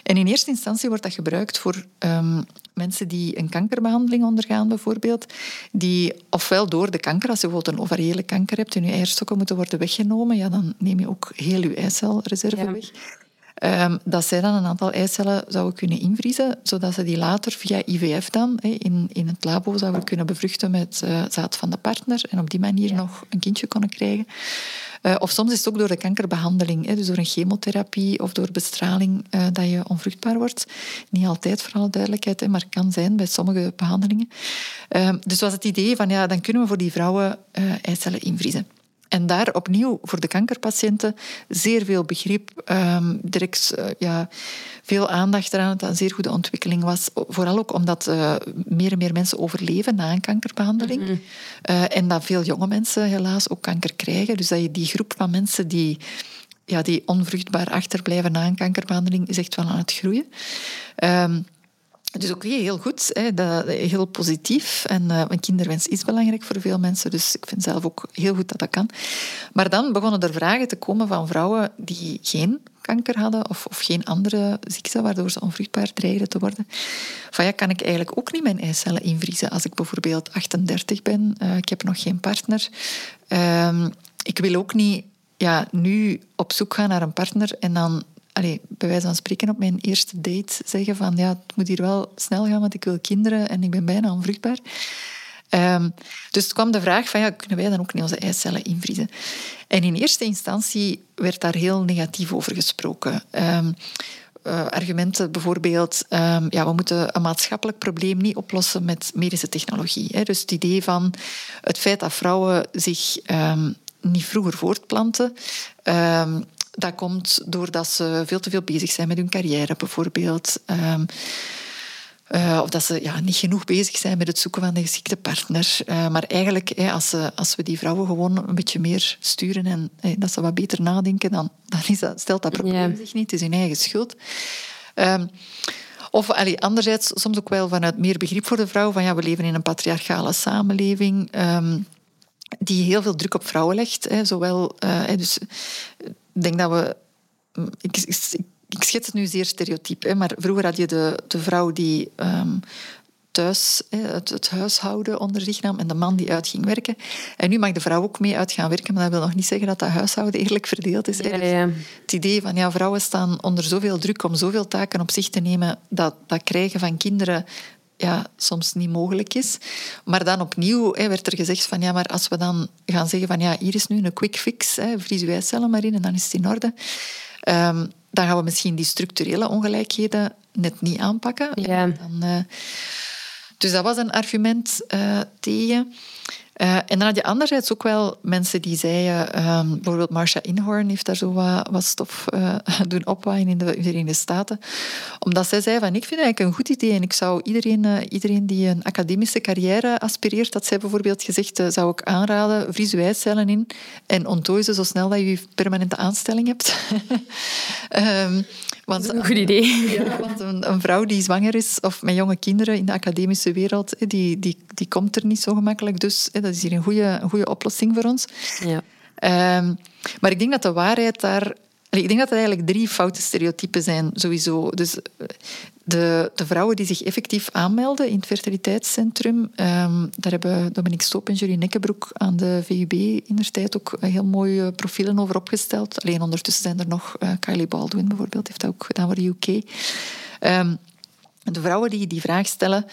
En in eerste instantie wordt dat gebruikt voor um, mensen die een kankerbehandeling ondergaan, bijvoorbeeld. Die ofwel door de kanker, als je bijvoorbeeld een ovariële kanker hebt en je eierstokken moeten worden weggenomen, ja, dan neem je ook heel je eicelreserve ja. weg. Um, dat zij dan een aantal eicellen zouden kunnen invriezen, zodat ze die later via IVF dan in, in het labo zouden kunnen bevruchten met uh, zaad van de partner en op die manier ja. nog een kindje kunnen krijgen. Uh, of soms is het ook door de kankerbehandeling, dus door een chemotherapie of door bestraling, uh, dat je onvruchtbaar wordt. Niet altijd, voor alle duidelijkheid, maar kan zijn bij sommige behandelingen. Uh, dus was het idee van, ja, dan kunnen we voor die vrouwen eicellen invriezen. En daar opnieuw voor de kankerpatiënten zeer veel begrip, um, direct uh, ja, veel aandacht eraan, dat het een zeer goede ontwikkeling was. Vooral ook omdat uh, meer en meer mensen overleven na een kankerbehandeling. Mm -hmm. uh, en dat veel jonge mensen helaas ook kanker krijgen. Dus dat je die groep van mensen die, ja, die onvruchtbaar achterblijven na een kankerbehandeling, is echt wel aan het groeien. Um, dus okay, heel goed. Hè, dat, heel positief. En uh, een kinderwens is belangrijk voor veel mensen. Dus ik vind zelf ook heel goed dat dat kan. Maar dan begonnen er vragen te komen van vrouwen die geen kanker hadden of, of geen andere ziekte waardoor ze onvruchtbaar dreigden te worden. Van ja, kan ik eigenlijk ook niet mijn eicellen invriezen als ik bijvoorbeeld 38 ben. Uh, ik heb nog geen partner. Uh, ik wil ook niet ja, nu op zoek gaan naar een partner en dan bij wijze van spreken op mijn eerste date zeggen van ja, het moet hier wel snel gaan, want ik wil kinderen en ik ben bijna onvruchtbaar. Um, dus kwam de vraag van ja, kunnen wij dan ook niet onze eicellen invriezen? En in eerste instantie werd daar heel negatief over gesproken. Um, uh, argumenten bijvoorbeeld, um, ja, we moeten een maatschappelijk probleem niet oplossen met medische technologie. Hè. Dus het idee van het feit dat vrouwen zich niet vroeger voortplanten, dat komt doordat ze veel te veel bezig zijn met hun carrière, bijvoorbeeld. Um, uh, of dat ze ja, niet genoeg bezig zijn met het zoeken van de geschikte partner. Uh, maar eigenlijk, als, ze, als we die vrouwen gewoon een beetje meer sturen en dat ze wat beter nadenken, dan, dan is dat, stelt dat probleem ja. zich niet. Het is hun eigen schuld. Um, of allee, anderzijds, soms ook wel vanuit meer begrip voor de vrouw, van ja, we leven in een patriarchale samenleving. Um, die heel veel druk op vrouwen legt. Hè, zowel, uh, dus denk dat we. Ik, ik, ik schets het nu zeer stereotyp, hè, maar vroeger had je de, de vrouw die um, thuis het, het, huishouden onder zich nam en de man die uit ging werken. En nu mag de vrouw ook mee uit gaan werken, maar dat wil nog niet zeggen dat dat huishouden eerlijk verdeeld is. Ja, ja. Het idee van ja, vrouwen staan onder zoveel druk om zoveel taken op zich te nemen, dat, dat krijgen van kinderen ja, soms niet mogelijk is. Maar dan opnieuw hè, werd er gezegd van ja, maar als we dan gaan zeggen van ja, hier is nu een quick fix, hè, vriezen wij cellen maar in en dan is het in orde. Um, dan gaan we misschien die structurele ongelijkheden net niet aanpakken. Ja. Dan, uh, dus dat was een argument uh, tegen. Uh, en dan had je anderzijds ook wel mensen die zeiden, um, bijvoorbeeld Marsha Inhorn heeft daar zo wat, wat stof uh, doen opwaaien in de Verenigde Staten, omdat zij zei van ik vind het eigenlijk een goed idee en ik zou iedereen, uh, iedereen die een academische carrière aspireert, dat zij bijvoorbeeld gezegd, zou ik aanraden, vries uw eicellen in en ontdooi ze zo snel dat je permanente aanstelling hebt. um, want, dat is een goed idee. Ja, want een, een, vrouw die zwanger is of met jonge kinderen in de academische wereld, die, die, die komt er niet zo gemakkelijk. Dus dat is hier een goede, een goede oplossing voor ons. Ja. Um, maar ik denk dat de waarheid daar ik denk dat er eigenlijk drie foute stereotypen zijn, sowieso. Dus eh, de, de vrouwen die zich effectief aanmelden in het fertiliteitscentrum, um, daar hebben Dominique Stoop en Julie Nekkebroek aan de VUB in tijd ook heel mooie profielen over opgesteld. Alleen ondertussen zijn er nog, uh, Kylie Baldwin bijvoorbeeld, heeft dat ook gedaan voor de UK. Ehm, de vrouwen die die vraag stellen,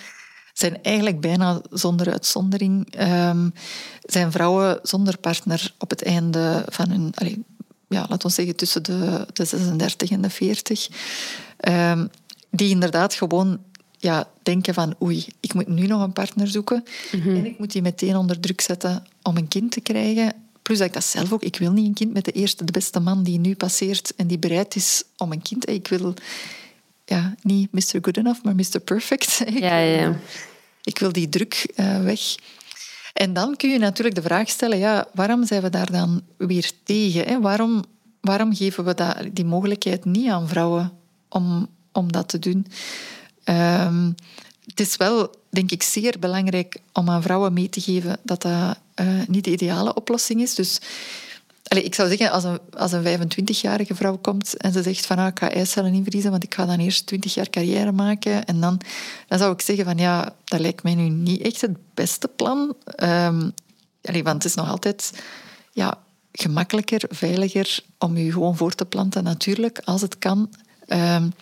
zijn eigenlijk bijna zonder uitzondering um, zijn vrouwen zonder partner op het einde van hun, ja, laten we zeggen tussen de, de 36 en de 40, um, die inderdaad gewoon ja, denken van oei, ik moet nu nog een partner zoeken mm -hmm. en ik moet die meteen onder druk zetten om een kind te krijgen. Plus dat ik dat zelf ook, ik wil niet een kind met de eerste, de beste man die nu passeert en die bereid is om een kind. Ik wil ja, niet Mr. Good Enough, maar Mr. Perfect. Ja, ja. Ik wil die druk uh, weg. En dan kun je natuurlijk de vraag stellen, ja, waarom zijn we daar dan weer tegen? Hè? Waarom, waarom geven we die mogelijkheid niet aan vrouwen om, om dat te doen? Um, het is wel, denk ik, zeer belangrijk om aan vrouwen mee te geven dat dat uh, niet de ideale oplossing is. Dus Ik zou zeggen, als een, als een 25-jarige vrouw komt en ze zegt van ah, ik ga eicellen invriezen, want ik ga dan eerst 20 jaar carrière maken. En dan, dan zou ik zeggen van ja, dat lijkt mij nu niet echt het beste plan. Allee, want het is nog altijd ja, gemakkelijker, veiliger om je gewoon voor te planten, natuurlijk, als het kan. Um,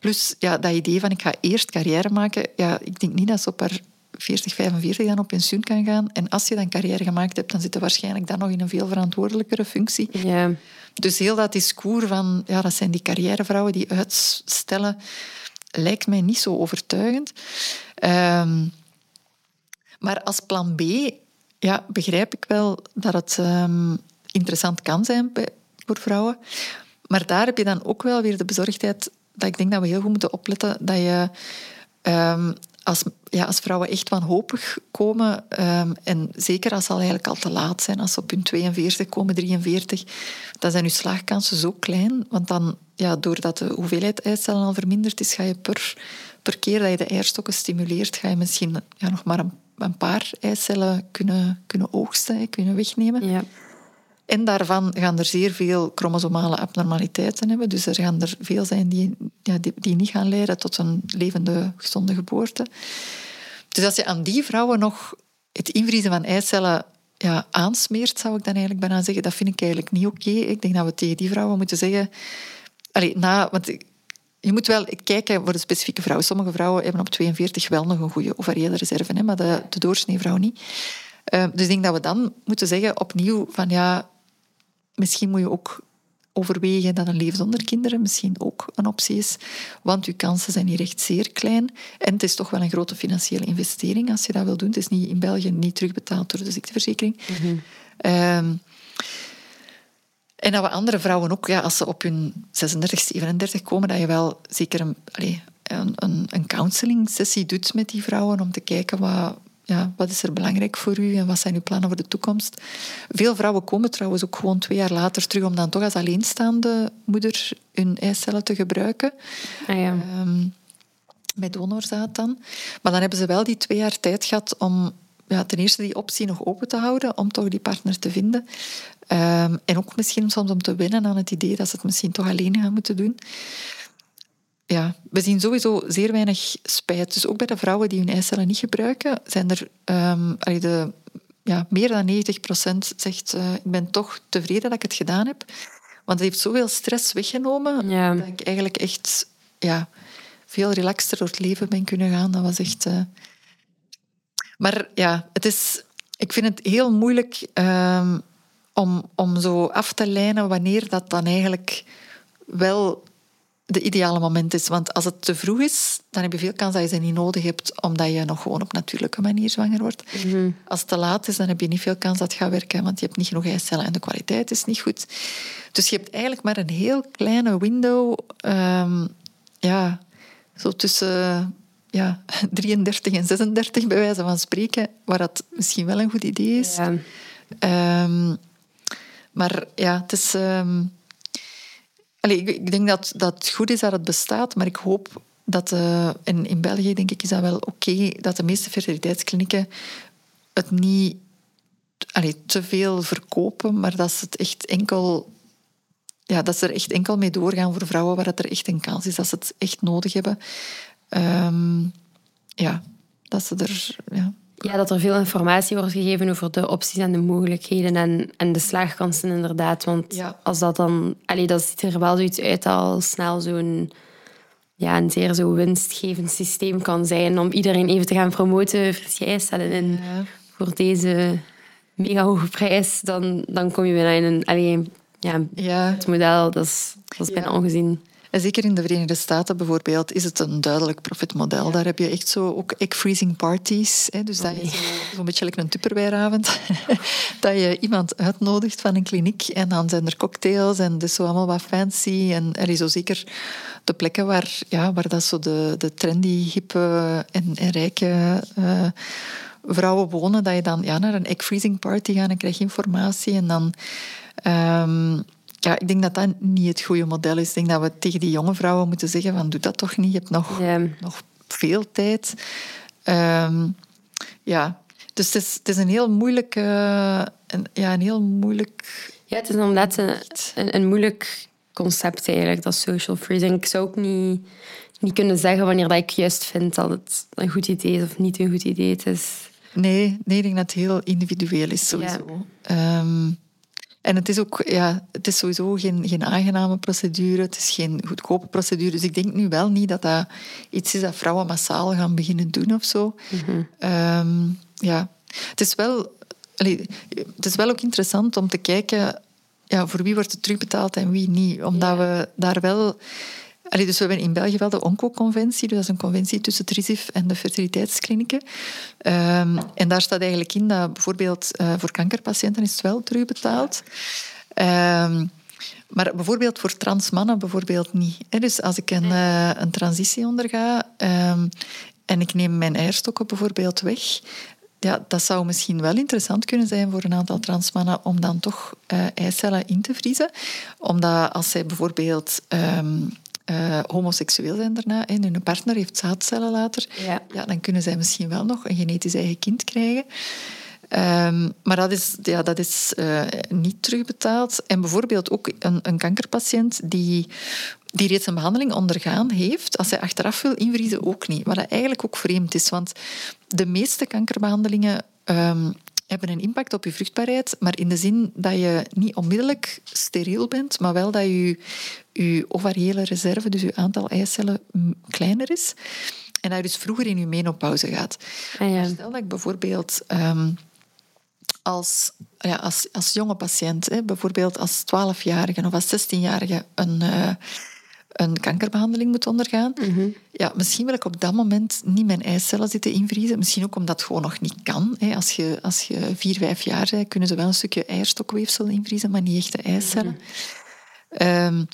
plus ja, dat idee van ik ga eerst carrière maken, ja, ik denk niet dat ze op haar 40, 45 dan op pensioen kan gaan. En als je dan carrière gemaakt hebt, dan zit je waarschijnlijk dan nog in een veel verantwoordelijkere functie. Ja. Dus heel dat discours van, ja, dat zijn die carrièrevrouwen die uitstellen, lijkt mij niet zo overtuigend. Um, maar als plan B ja, begrijp ik wel dat het um, interessant kan zijn voor vrouwen. Maar daar heb je dan ook wel weer de bezorgdheid dat ik denk dat we heel goed moeten opletten dat je um, als, ja, als vrouwen echt wanhopig komen, um, en zeker als ze al eigenlijk al te laat zijn, als ze op hun 42 komen, 43, dan zijn je slaagkansen zo klein. Want dan, ja, doordat de hoeveelheid eicellen al verminderd is, ga je per, per keer dat je de eierstokken stimuleert, ga je misschien ja, nog maar een, een paar eicellen kunnen, kunnen oogsten, kunnen wegnemen. Ja. En daarvan gaan er zeer veel chromosomale abnormaliteiten hebben. Dus er gaan er veel zijn die, ja, die, niet gaan leiden tot een levende, gezonde geboorte. Dus als je aan die vrouwen nog het invriezen van eicellen ja, aansmeert, zou ik dan eigenlijk bijna zeggen, dat vind ik eigenlijk niet oké. Ik denk dat we tegen die vrouwen moeten zeggen... Allee, na, want je moet wel kijken voor de specifieke vrouw. Sommige vrouwen hebben op 42 wel nog een goede ovariële reserve, hè, maar de, de doorsnee vrouw niet. Uh, dus ik denk dat we dan moeten zeggen opnieuw van ja, Misschien moet je ook overwegen dat een leven zonder kinderen misschien ook een optie is. Want je kansen zijn hier echt zeer klein. En het is toch wel een grote financiële investering als je dat wil doen. Het is niet, in België niet terugbetaald door de ziekteverzekering. Mhm. Um, en dat we andere vrouwen ook, ja, als ze op hun 36, 37 komen, dat je wel zeker een, allez, een, een, een counseling sessie doet met die vrouwen om te kijken wat, ja, wat is er belangrijk voor u en wat zijn uw plannen voor de toekomst? Veel vrouwen komen trouwens ook gewoon twee jaar later terug om dan toch als alleenstaande moeder hun eicellen te gebruiken. Ah, ja. um, met donorzaad dan. Maar dan hebben ze wel die twee jaar tijd gehad om ja, ten eerste die optie nog open te houden, om toch die partner te vinden. Um, en ook misschien soms om te winnen aan het idee dat ze het misschien toch alleen gaan moeten doen ja, we zien sowieso zeer weinig spijt. Dus ook bij de vrouwen die hun eicellen niet gebruiken, zijn er um, de, ja, meer dan 90% zegt uh, ik ben toch tevreden dat ik het gedaan heb. Want het heeft zoveel stress weggenomen ja. dat ik eigenlijk echt ja, veel relaxter door het leven ben kunnen gaan. Dat was echt... Uh... Maar ja, het is, ik vind het heel moeilijk um, om, om zo af te lijnen wanneer dat dan eigenlijk wel de ideale moment is. Want als het te vroeg is, dan heb je veel kans dat je ze niet nodig hebt, omdat je nog gewoon op natuurlijke manier zwanger wordt. Mhm. Als het te laat is, dan heb je niet veel kans dat het gaat werken, want je hebt niet genoeg eicellen en de kwaliteit is niet goed. Dus je hebt eigenlijk maar een heel kleine window, um, ja, zo tussen ja, 33 en 36 bij wijze van spreken, waar dat misschien wel een goed idee is. Ja. Um, maar ja, het is... Um, Allee, ik denk dat, dat het goed is dat het bestaat, maar ik hoop dat... Uh, en in België denk ik is dat wel oké, dat de meeste fertiliteitsklinieken het niet allee, te veel verkopen, maar dat ze het echt enkel ja, dat ze er echt enkel mee doorgaan voor vrouwen waar het er echt een kans is dat ze het echt nodig hebben. Ehm, ja, dat ze er... Ja. Ja, dat er veel informatie wordt gegeven over de opties en de mogelijkheden en, en de slaagkansen inderdaad. Want Ja. als dat dan... Allee, dat ziet er wel zoiets uit al snel zo'n ja, een zeer zo winstgevend systeem kan zijn om iedereen even te gaan promoten. Verschij stellen in Ja. voor deze mega hoge prijs, dan, dan kom je bijna in een... Allee, ja, Ja, het model, dat is, dat is bijna ongezien. En zeker in de Verenigde Staten bijvoorbeeld is het een duidelijk profitmodel. Daar heb je echt zo ook egg-freezing parties. Hè, dus dat je zo, zo'n beetje like een tupperwareavond. dat je iemand uitnodigt van een kliniek en dan zijn er cocktails en is zo allemaal wat fancy. En er is zo zeker de plekken waar, ja, waar dat zo de, de trendy, hippe en, en rijke... eh, vrouwen wonen, dat je dan ja, naar een egg-freezing party gaat en krijg je informatie en dan... ehm, ja, ik denk dat dat niet het goede model is. Ik denk dat we tegen die jonge vrouwen moeten zeggen van doe dat toch niet, je hebt nog, Ja. nog veel tijd. Ehm, ja, dus het is, het is een heel moeilijk... eh, een, ja, een heel moeilijk... Ja, het is inderdaad een, een, een moeilijk concept eigenlijk, dat social freezing. Ik zou ook niet, niet kunnen zeggen wanneer dat ik juist vind dat het een goed idee is of niet een goed idee is. Nee, nee ik denk dat het heel individueel is sowieso. Ehm, en het is ook, ja, het is sowieso geen, geen aangename procedure, het is geen goedkope procedure. Dus ik denk nu wel niet dat dat iets is dat vrouwen massaal gaan beginnen doen of zo. Ehm, ja, het is wel, allee, het is wel ook interessant om te kijken ja, voor wie wordt het terugbetaald en wie niet. Omdat we daar wel... Allee, dus we hebben in België wel de ONCO-conventie, dus dat is een conventie tussen het RISIF en de fertiliteitsklinieken. Ehm, en daar staat eigenlijk in dat bijvoorbeeld eh, voor kankerpatiënten is het wel terugbetaald. Ehm, maar bijvoorbeeld voor trans mannen bijvoorbeeld niet. Hè. Dus als ik een, eh, een transitie onderga ehm, en ik neem mijn eierstokken bijvoorbeeld weg, ja, dat zou misschien wel interessant kunnen zijn voor een aantal transmannen om dan toch eh, eicellen in te vriezen. Omdat als zij bijvoorbeeld eh, homoseksueel zijn daarna en hun partner heeft zaadcellen later, Ja. ja, dan kunnen zij misschien wel nog een genetisch eigen kind krijgen. Ehm, maar dat is, ja, dat is eh, niet terugbetaald. En bijvoorbeeld ook een, een kankerpatiënt die, die reeds een behandeling ondergaan heeft, als hij achteraf wil invriezen, ook niet. Wat dat eigenlijk ook vreemd is, want de meeste kankerbehandelingen ehm, hebben een impact op je vruchtbaarheid, maar in de zin dat je niet onmiddellijk steriel bent, maar wel dat je, je ovariële reserve, dus je aantal eicellen, kleiner is. En dat je dus vroeger in je menopauze gaat. Ah, ja. Stel dat ik bijvoorbeeld ehm, als, ja, als, als jonge patiënt, hè, bijvoorbeeld als 12-jarige of als 16-jarige, een, eh, een kankerbehandeling moet ondergaan, ja, misschien wil ik op dat moment niet mijn eicellen zitten invriezen. Misschien ook omdat het gewoon nog niet kan. Hè. Als, je, als je vier, vijf jaar bent, kunnen ze wel een stukje eierstokweefsel invriezen, maar niet echte eicellen. Ehm,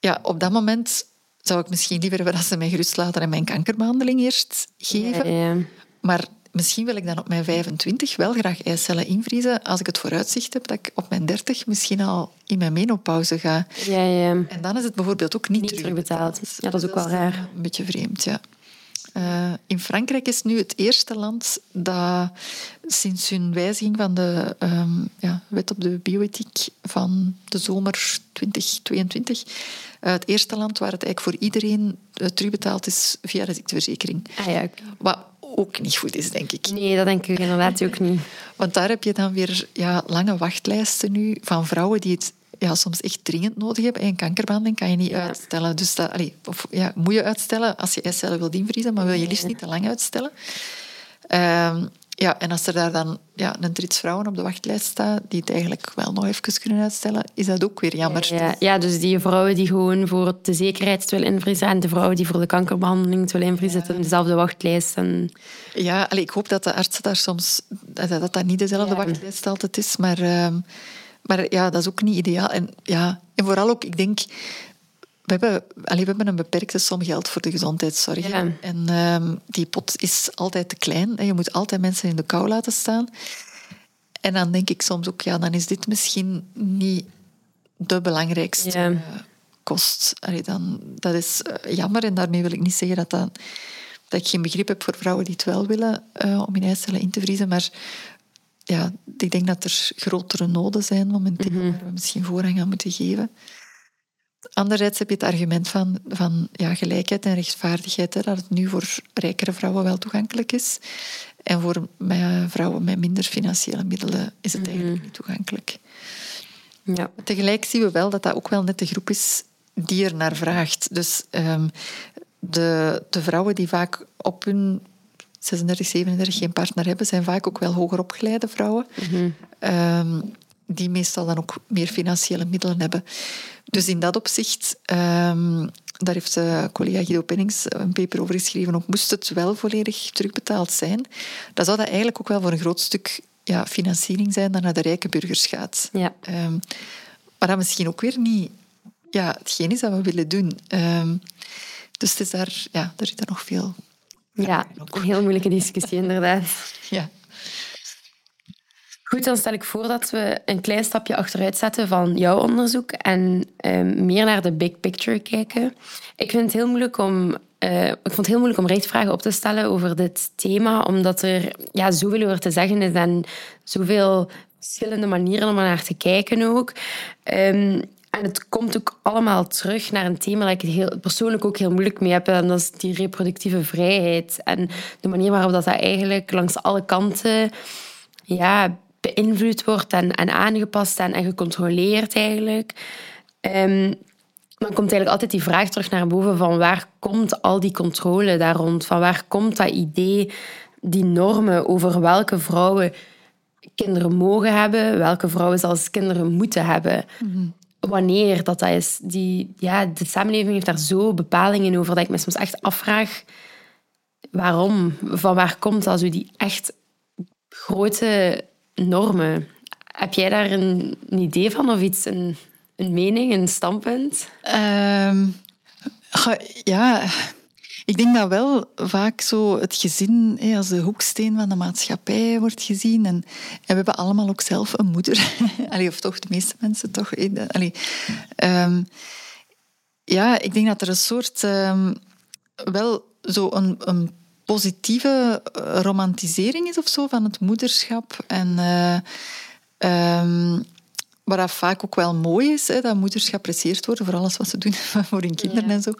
ja, op dat moment zou ik misschien liever hebben dat ze mij gerust laten en mijn kankerbehandeling eerst geven. Ja, ja. Maar misschien wil ik dan op mijn 25 wel graag eicellen invriezen als ik het vooruitzicht heb dat ik op mijn 30 misschien al in mijn menopauze ga. Ja, ja. En dan is het bijvoorbeeld ook niet, Niet terugbetaald. Ja, dat is ook wel eh, raar. Een beetje vreemd, ja. Eh, in Frankrijk is nu het eerste land dat sinds hun wijziging van de ehm, ja, wet op de bioethiek van de zomer 2022, eh, het eerste land waar het eigenlijk voor iedereen eh, terugbetaald is via de ziekteverzekering. Ah, ja. oké. Wat ook niet goed is, denk ik. Nee, dat denk ik inderdaad ook niet. Want daar heb je dan weer ja, lange wachtlijsten nu van vrouwen die het ja, soms echt dringend nodig hebben. En kankerbehandeling kan je niet Ja. uitstellen. Dus dat, allee, of, ja, moet je uitstellen als je eicellen wilt invriezen, maar wil je liefst niet te lang uitstellen. Ehm, ja, en als er daar dan ja, een drits vrouwen op de wachtlijst staat, die het eigenlijk wel nog even kunnen uitstellen, is dat ook weer jammer. Ja, ja, dus die vrouwen die gewoon voor de zekerheid het willen invriezen en de vrouwen die voor de kankerbehandeling het willen invriezen, zitten in dezelfde wachtlijst. En... Ja, allee, ik hoop dat de artsen daar soms... Dat dat, dat niet dezelfde Ja. wachtlijst altijd is. Maar, ehm, maar ja, dat is ook niet ideaal. En, ja, en vooral ook, ik denk... We hebben, allee, we hebben een beperkte som geld voor de gezondheidszorg. Ja. En ehm, die pot is altijd te klein. En je moet altijd mensen in de kou laten staan. En dan denk ik soms ook, ja, dan is dit misschien niet de belangrijkste Ja. eh, kost. Allee, dan, dat is eh, jammer en daarmee wil ik niet zeggen dat, dat, dat ik geen begrip heb voor vrouwen die het wel willen eh, om hun eicellen in te vriezen. Maar ja, ik denk dat er grotere noden zijn momenteel Mhm. waar we misschien voorrang aan moeten geven. Anderzijds heb je het argument van, van ja, gelijkheid en rechtvaardigheid, hè, dat het nu voor rijkere vrouwen wel toegankelijk is. En voor vrouwen met minder financiële middelen is het eigenlijk niet toegankelijk. Ja. Tegelijk zien we wel dat dat ook wel net de groep is die er naar vraagt. Dus ehm, de, de vrouwen die vaak op hun 36, 37 geen partner hebben, zijn vaak ook wel hoger opgeleide vrouwen. Ehm, die meestal dan ook meer financiële middelen hebben. Dus in dat opzicht, ehm, daar heeft eh, collega Guido Pennings een paper over geschreven, ook moest het wel volledig terugbetaald zijn, dan zou dat eigenlijk ook wel voor een groot stuk ja, financiering zijn dat naar de rijke burgers gaat. Ja. Ehm, maar dat misschien ook weer niet ja, hetgeen is dat we willen doen. Ehm, dus het is daar, ja, daar zit er nog veel. ja, een heel moeilijke discussie inderdaad. Ja. Goed, dan stel ik voor dat we een klein stapje achteruit zetten van jouw onderzoek en ehm, meer naar de big picture kijken. Ik vind het heel moeilijk om, eh, ik vond het heel moeilijk om rechtvragen op te stellen over dit thema, omdat er ja, zoveel over te zeggen is en zoveel verschillende manieren om naar te kijken ook. Ehm, en het komt ook allemaal terug naar een thema dat ik het heel, persoonlijk ook heel moeilijk mee heb. En dat is die reproductieve vrijheid. En de manier waarop dat, dat eigenlijk langs alle kanten ja, beïnvloed wordt en, en aangepast en, en gecontroleerd eigenlijk. Ehm, dan komt eigenlijk altijd die vraag terug naar boven van waar komt al die controle daar rond? Van waar komt dat idee, die normen over welke vrouwen kinderen mogen hebben, welke vrouwen zelfs kinderen moeten hebben? Wanneer dat, dat is. Die, ja, de samenleving heeft daar zo bepalingen over dat ik me soms echt afvraag waarom, van waar komt dat, zo die echt grote normen. Heb jij daar een, idee van of iets, een, een mening, een standpunt? Ehm, ja, ik denk dat wel vaak zo het gezin als de hoeksteen van de maatschappij wordt gezien. En, en we hebben allemaal ook zelf een moeder. Of toch de meeste mensen toch. ehm, ja, ik denk dat er een soort... ehm, wel zo een, een positieve eh, romantisering is of zo van het moederschap. En... wat dat vaak ook wel mooi is, hè, dat moeders geapprecieerd worden voor alles wat ze doen voor hun kinderen Ja. en zo.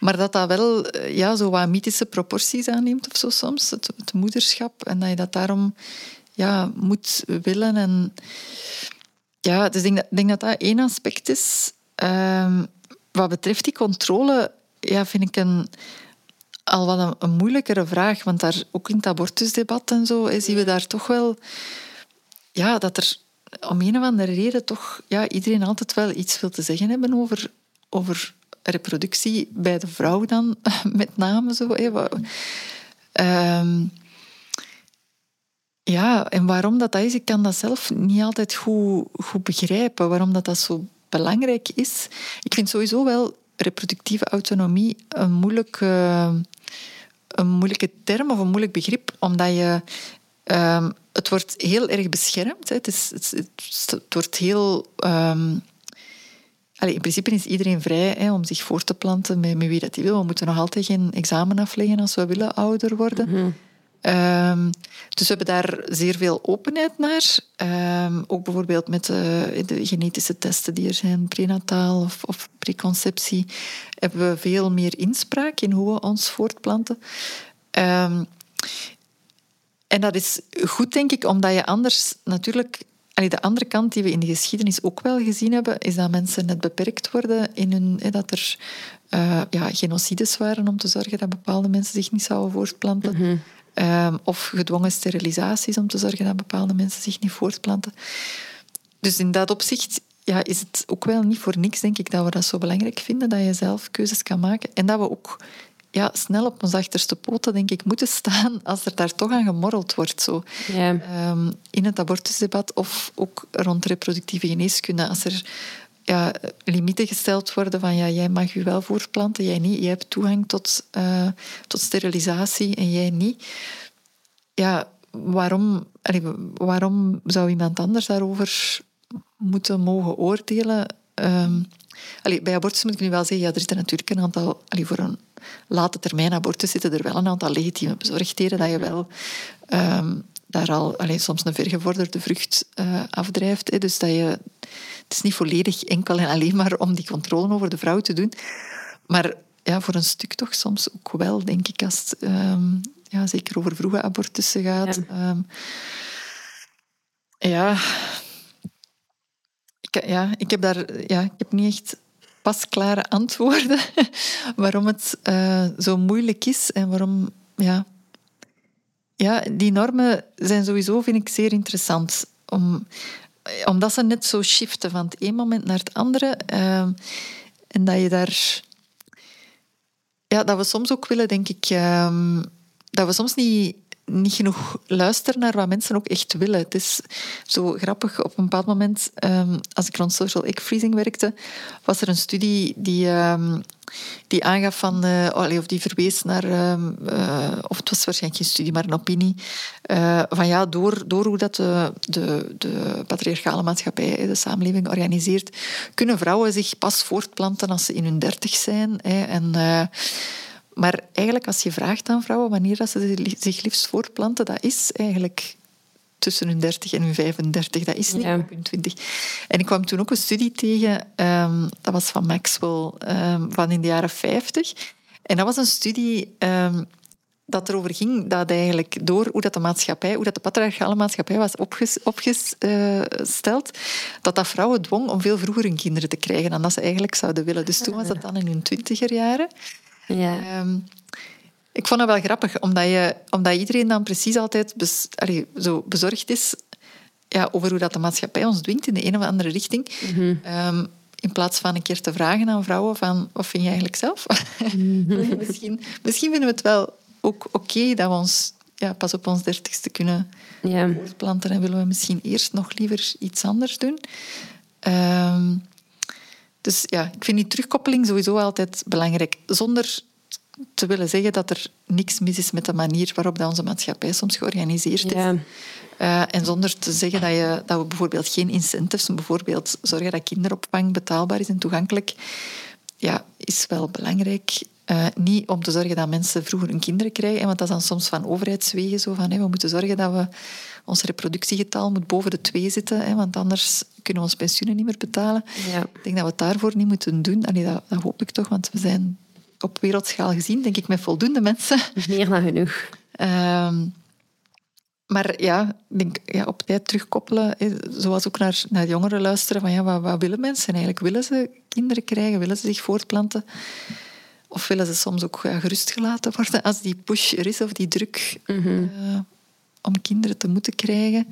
Maar dat dat wel eh, ja, zo wat mythische proporties aanneemt of zo soms, het, het moederschap. En dat je dat daarom ja, moet willen. En, ja, dus ik denk dat, denk dat dat één aspect is. Ehm, wat betreft die controle, ja, vind ik een, al wat een, moeilijkere vraag. Want daar, ook in het abortusdebat en zo, hè, zien we daar toch wel ja, dat er om een of andere reden toch ja, iedereen altijd wel iets wil te zeggen hebben over, over reproductie bij de vrouw dan, met name. Zo, Ehm, ja, en waarom dat, dat is, ik kan dat zelf niet altijd goed, goed begrijpen, waarom dat, dat zo belangrijk is. Ik vind sowieso wel reproductieve autonomie een moeilijke, een moeilijke term of een moeilijk begrip, omdat je... ehm, het wordt heel erg beschermd. Hè. Het, is, het, wordt heel... Allee, in principe is iedereen vrij hè, om zich voor te planten met, met wie dat hij wil. We moeten nog altijd geen examen afleggen als we willen ouder worden. Ehm, dus we hebben daar zeer veel openheid naar. Ehm, ook bijvoorbeeld met de, de genetische testen die er zijn, prenataal of, of preconceptie, hebben we veel meer inspraak in hoe we ons voortplanten. Ehm, en dat is goed, denk ik, omdat je anders natuurlijk... allee, de andere kant die we in de geschiedenis ook wel gezien hebben, is dat mensen net beperkt worden in hun... dat er eh, ja, genocides waren om te zorgen dat bepaalde mensen zich niet zouden voortplanten. Ehm, of gedwongen sterilisaties om te zorgen dat bepaalde mensen zich niet voortplanten. Dus in dat opzicht ja, is het ook wel niet voor niks, denk ik, dat we dat zo belangrijk vinden, dat je zelf keuzes kan maken. En dat we ook ja, snel op ons achterste poten, denk ik, moeten staan als er daar toch aan gemorreld wordt. Zo. Ja. Ehm, in het abortusdebat of ook rond reproductieve geneeskunde. Als er ja, limieten gesteld worden van ja, jij mag je wel voortplanten, jij niet. Jij hebt toegang tot, eh, tot sterilisatie en jij niet. Ja, waarom, waarom zou iemand anders daarover moeten mogen oordelen? Allee, bij abortus moet ik nu wel zeggen, ja, er zitten natuurlijk een aantal... Allee, voor een late termijn abortus zitten er wel een aantal legitieme bezorgdheden dat je wel... ehm, daar al allee, soms een vergevorderde vrucht uh, afdrijft. Hè. Dus dat je, het is niet volledig enkel en alleen maar om die controle over de vrouw te doen. Maar ja, voor een stuk toch soms ook wel, denk ik, als het um, ja, zeker over vroege abortussen gaat. Ja, um, ja. Ik, ja, ik heb daar ja, ik heb niet echt pasklare antwoorden waarom het uh, zo moeilijk is en waarom ja, ja, die normen zijn sowieso, vind ik, zeer interessant. Om, omdat ze net zo shiften van het een moment naar het andere. Uh, en dat je daar... Ja, dat we soms ook willen, denk ik... Uh, dat we soms niet niet genoeg luisteren naar wat mensen ook echt willen. Het is zo grappig. Op een bepaald moment, um, als ik rond social egg freezing werkte, was er een studie die, um, die aangaf van, uh, of die verwees naar, um, uh, of het was waarschijnlijk geen studie, maar een opinie, uh, van ja, door, door hoe dat de, de, de patriarchale maatschappij de samenleving organiseert, kunnen vrouwen zich pas voortplanten als ze in hun dertig zijn. Hè, en maar eigenlijk, als je vraagt aan vrouwen wanneer dat ze zich liefst voortplanten, dat is eigenlijk tussen hun 30 en hun 35. Dat is niet op hun 20. En ik kwam toen ook een studie tegen, um, dat was van Maxwell, um, van in de jaren 50. En dat was een studie um, dat erover ging dat eigenlijk door hoe dat de maatschappij, hoe dat de patriarchale maatschappij was opgesteld, dat dat vrouwen dwong om veel vroeger hun kinderen te krijgen dan dat ze eigenlijk zouden willen. Dus toen was dat dan in hun twintiger jaren. Ja. Ehm, ik vond het wel grappig, omdat, je, omdat iedereen dan precies altijd zo bezorgd is ja, over hoe dat de maatschappij ons dwingt in de een of andere richting. Mhm. Ehm, in plaats van een keer te vragen aan vrouwen van wat vind je eigenlijk zelf? Mhm. misschien, misschien vinden we het wel ook oké dat we ons ja, pas op ons dertigste kunnen ja. voortplanten en willen we misschien eerst nog liever iets anders doen. Um, dus ja, ik vind die terugkoppeling sowieso altijd belangrijk. Zonder te willen zeggen dat er niks mis is met de manier waarop dat onze maatschappij soms georganiseerd is. Ja. Uh, en zonder te zeggen dat, je, dat we bijvoorbeeld geen incentives, bijvoorbeeld zorgen dat kinderopvang betaalbaar is en toegankelijk, ja, is wel belangrijk. Uh, niet om te zorgen dat mensen vroeger hun kinderen krijgen, want dat is dan soms van overheidswegen zo van, we moeten zorgen dat we ons reproductiegetal moet boven de twee zitten, hè, want anders kunnen we ons pensioenen niet meer betalen. Ja. Ik denk dat we het daarvoor niet moeten doen. Allee, dat, dat hoop ik toch, want we zijn op wereldschaal gezien, denk ik, met voldoende mensen. Meer dan genoeg. Um, maar ja, denk, ja, op tijd terugkoppelen, zoals ook naar, naar jongeren luisteren, van ja, wat, wat willen mensen eigenlijk? Willen ze kinderen krijgen? Willen ze zich voortplanten? Of willen ze soms ook ja, gerustgelaten worden als die push er is of die druk mm uh, om kinderen te moeten krijgen.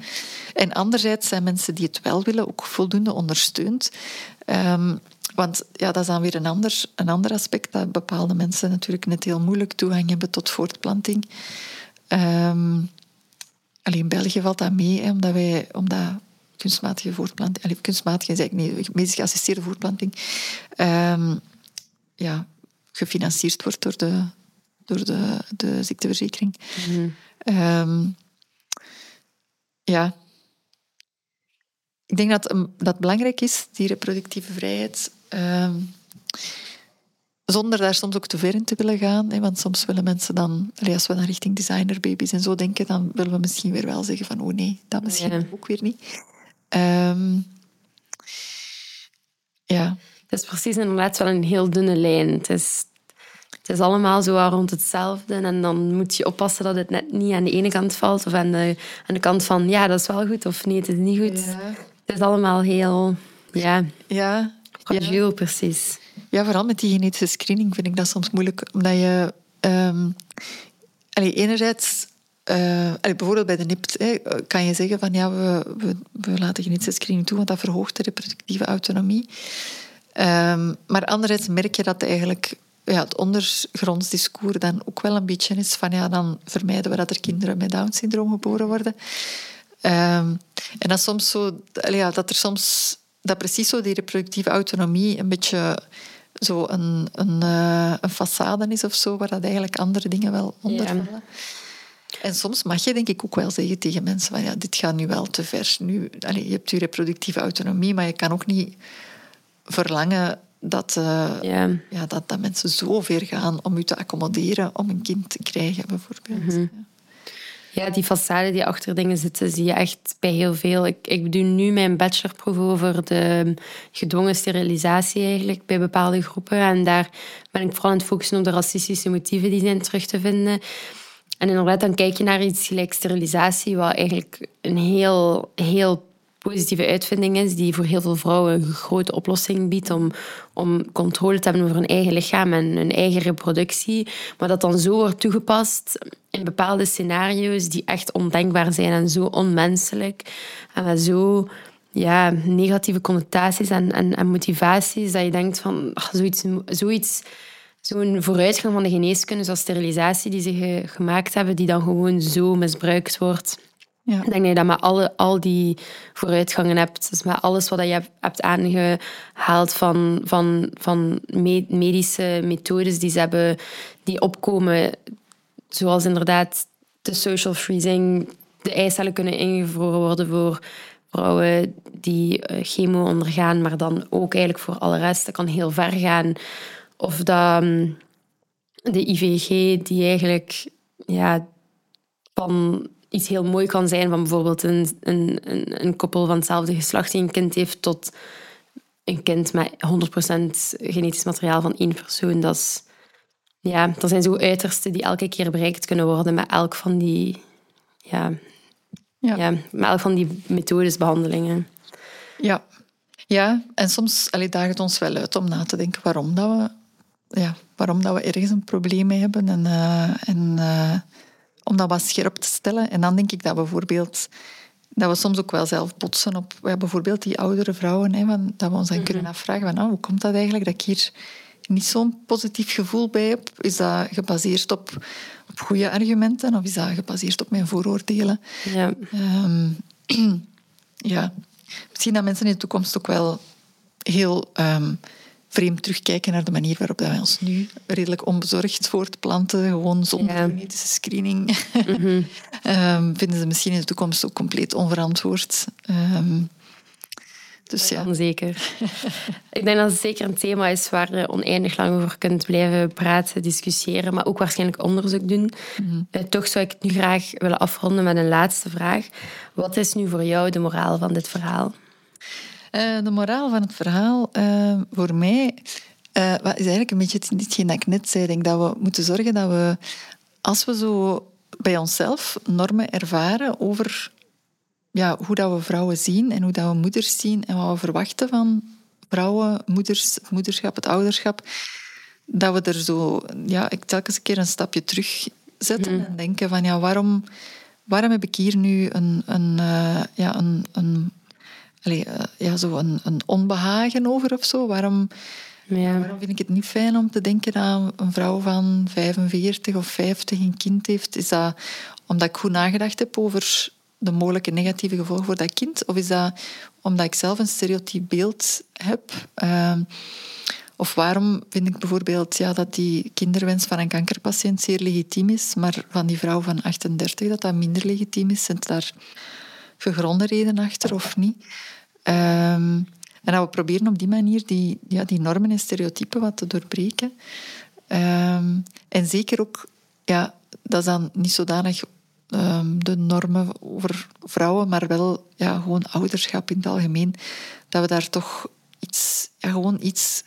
En anderzijds zijn mensen die het wel willen ook voldoende ondersteund. Um, want ja, dat is dan weer een ander, een ander aspect, dat bepaalde mensen natuurlijk net heel moeilijk toegang hebben tot voortplanting. Um, alleen in België valt dat mee, hè, omdat wij... Omdat kunstmatige voortplanting, allee, kunstmatige, zeg ik niet, medisch geassisteerde voortplanting, um, ja, gefinancierd wordt door de, door de, de ziekteverzekering. Mm um, ja. Ik denk dat dat belangrijk is, die reproductieve vrijheid. Uh, zonder daar soms ook te ver in te willen gaan. Hè, want soms willen mensen dan, als we naar richting designerbabies en zo denken, dan willen we misschien weer wel zeggen van oh nee, dat misschien ook weer niet. Um, ja. Het is precies inderdaad wel een heel dunne lijn. Het is, het is allemaal zo rond hetzelfde. En dan moet je oppassen dat het net niet aan de ene kant valt of aan de, aan de kant van ja, dat is wel goed of nee, het is niet goed. Ja. Het is allemaal heel ja, ja, fragiel, ja. precies. Ja, vooral met die genetische screening vind ik dat soms moeilijk. Omdat je... Um, allee, enerzijds... Uh, bijvoorbeeld bij de NIPT hè, kan je zeggen van ja, we, we, we laten genetische screening toe, want dat verhoogt de reproductieve autonomie. Um, maar anderzijds merk je dat eigenlijk ja, het ondergrondsdiscours dan ook wel een beetje is van ja, dan vermijden we dat er kinderen met Down-syndroom geboren worden. Um, en dat soms zo, ja, dat er soms dat precies zo die reproductieve autonomie een beetje zo een, een, uh, een façade is of zo, waar dat eigenlijk andere dingen wel onder vallen. En soms mag je denk ik ook wel zeggen tegen mensen van ja, dit gaat nu wel te ver. Nu, allez, je hebt je reproductieve autonomie, maar je kan ook niet verlangen dat, uh, ja. dat, dat mensen zo ver gaan om u te accommoderen om een kind te krijgen, bijvoorbeeld. Mhm. Ja, die façade die achter dingen zitten, zie je echt bij heel veel. Ik, ik doe nu mijn bachelorproef over de gedwongen sterilisatie eigenlijk bij bepaalde groepen. En daar ben ik vooral aan het focussen op de racistische motieven die zijn terug te vinden. En inderdaad, dan kijk je naar iets gelijk sterilisatie, wat eigenlijk een heel, heel positieve uitvinding is, die voor heel veel vrouwen een grote oplossing biedt om, om controle te hebben over hun eigen lichaam en hun eigen reproductie. Maar dat dan zo wordt toegepast in bepaalde scenario's die echt ondenkbaar zijn en zo onmenselijk. En met zo ja, negatieve connotaties en, en, en motivaties, dat je denkt van ach, zoiets, zoiets zo'n vooruitgang van de geneeskunde, zoals sterilisatie, die ze gemaakt hebben, die dan gewoon zo misbruikt wordt. Ja. Ik denk dat je dat met alle, al die vooruitgangen hebt. Dus met alles wat je hebt aangehaald van, van, van medische methodes die ze hebben, die opkomen, zoals inderdaad de social freezing, de eicellen kunnen ingevroren worden voor vrouwen die eh, chemo ondergaan, maar dan ook eigenlijk voor alle rest. Dat kan heel ver gaan. Of dat mm, de IVG, die eigenlijk ja, van iets heel mooi kan zijn, van bijvoorbeeld een, een, een, een koppel van hetzelfde geslacht die een kind heeft, tot een kind met 100% genetisch materiaal van één persoon. Dat, is, ja, dat zijn zo uitersten die elke keer bereikt kunnen worden met elk van die, ja, ja. ja met elk van die methodes, behandelingen. Ja, ja, en soms allee, daagt het ons wel uit om na te denken waarom dat we ja, waarom dat we ergens een probleem mee hebben en, uh, en uh, om dat wat scherp te stellen. En dan denk ik dat bijvoorbeeld dat we soms ook wel zelf botsen op ja, bijvoorbeeld die oudere vrouwen. Hè, van, dat we ons dan mhm. kunnen afvragen van, oh, hoe komt dat eigenlijk dat ik hier niet zo'n positief gevoel bij heb? Is dat gebaseerd op, op goede argumenten of is dat gebaseerd op mijn vooroordelen? Ja. Um, ja. Misschien dat mensen in de toekomst ook wel heel um, vreemd terugkijken naar de manier waarop wij ons nu redelijk onbezorgd voortplanten, gewoon zonder ja. genetische screening, mm vinden ze misschien in de toekomst ook compleet onverantwoord. Um, dus ja. Zeker. ik denk dat het zeker een thema is waar je oneindig lang over kunt blijven praten, discussiëren, maar ook waarschijnlijk onderzoek doen. Mhm. Eh, toch zou ik het nu graag willen afronden met een laatste vraag. Wat is nu voor jou de moraal van dit verhaal? Eh, de moraal van het verhaal uh, voor mij uh, is eigenlijk een beetje hetgeen dat ik net zei. Ik denk dat we moeten zorgen dat we, als we zo bij onszelf normen ervaren over ja, hoe dat we vrouwen zien en hoe dat we moeders zien en wat we verwachten van vrouwen, moeders, het moederschap, het ouderschap, dat we er zo ja, ik telkens een keer een stapje terug zetten mhm. en denken van ja, waarom, waarom heb ik hier nu een, een, ja, een, een allee, uh, ja, zo een, een, onbehagen over of zo. Waarom, ja. waarom vind ik het niet fijn om te denken dat een vrouw van 45 of 50 een kind heeft? Is dat omdat ik goed nagedacht heb over de mogelijke negatieve gevolgen voor dat kind? Of is dat omdat ik zelf een stereotyp beeld heb? Uh, of waarom vind ik bijvoorbeeld ja, dat die kinderwens van een kankerpatiënt zeer legitiem is, maar van die vrouw van 38 dat dat minder legitiem is? Zijn daar gegronde reden achter of niet? Um, en dat we proberen op die manier die, ja, die normen en stereotypen wat te doorbreken. Um, en zeker ook, ja, dat is dan niet zodanig um, de normen over vrouwen, maar wel ja, gewoon ouderschap in het algemeen. Dat we daar toch iets, ja, gewoon iets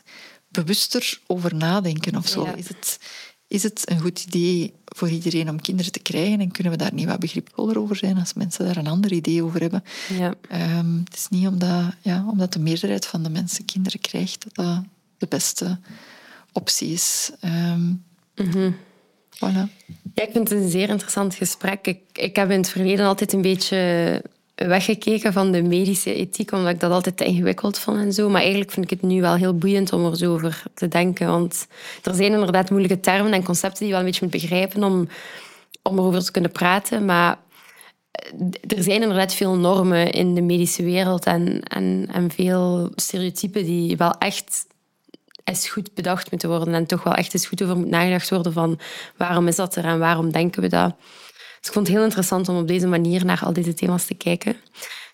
bewuster over nadenken of zo. Is, het, is het een goed idee voor iedereen om kinderen te krijgen en kunnen we daar niet wat begripvoller over zijn als mensen daar een ander idee over hebben. Ja. Um, het is niet omdat, ja, omdat de meerderheid van de mensen kinderen krijgt dat dat de beste optie is. Um, mm voilà. Ja, ik vind het een zeer interessant gesprek. Ik, ik heb in het verleden altijd een beetje weggekeken van de medische ethiek, omdat ik dat altijd te ingewikkeld vond en zo. Maar eigenlijk vind ik het nu wel heel boeiend om er zo over te denken. Want er zijn inderdaad moeilijke termen en concepten die je wel een beetje moet begrijpen om, om erover te kunnen praten. Maar er zijn inderdaad veel normen in de medische wereld en, en, en veel stereotypen die wel echt eens goed bedacht moeten worden en toch wel echt eens goed over moet nagedacht worden van waarom is dat er en waarom denken we dat. Dus ik vond het heel interessant om op deze manier naar al deze thema's te kijken.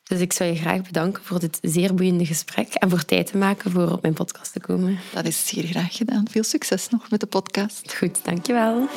Dus ik zou je graag bedanken voor dit zeer boeiende gesprek en voor tijd te maken voor op mijn podcast te komen. Dat is zeer graag gedaan. Veel succes nog met de podcast. Goed, dankjewel.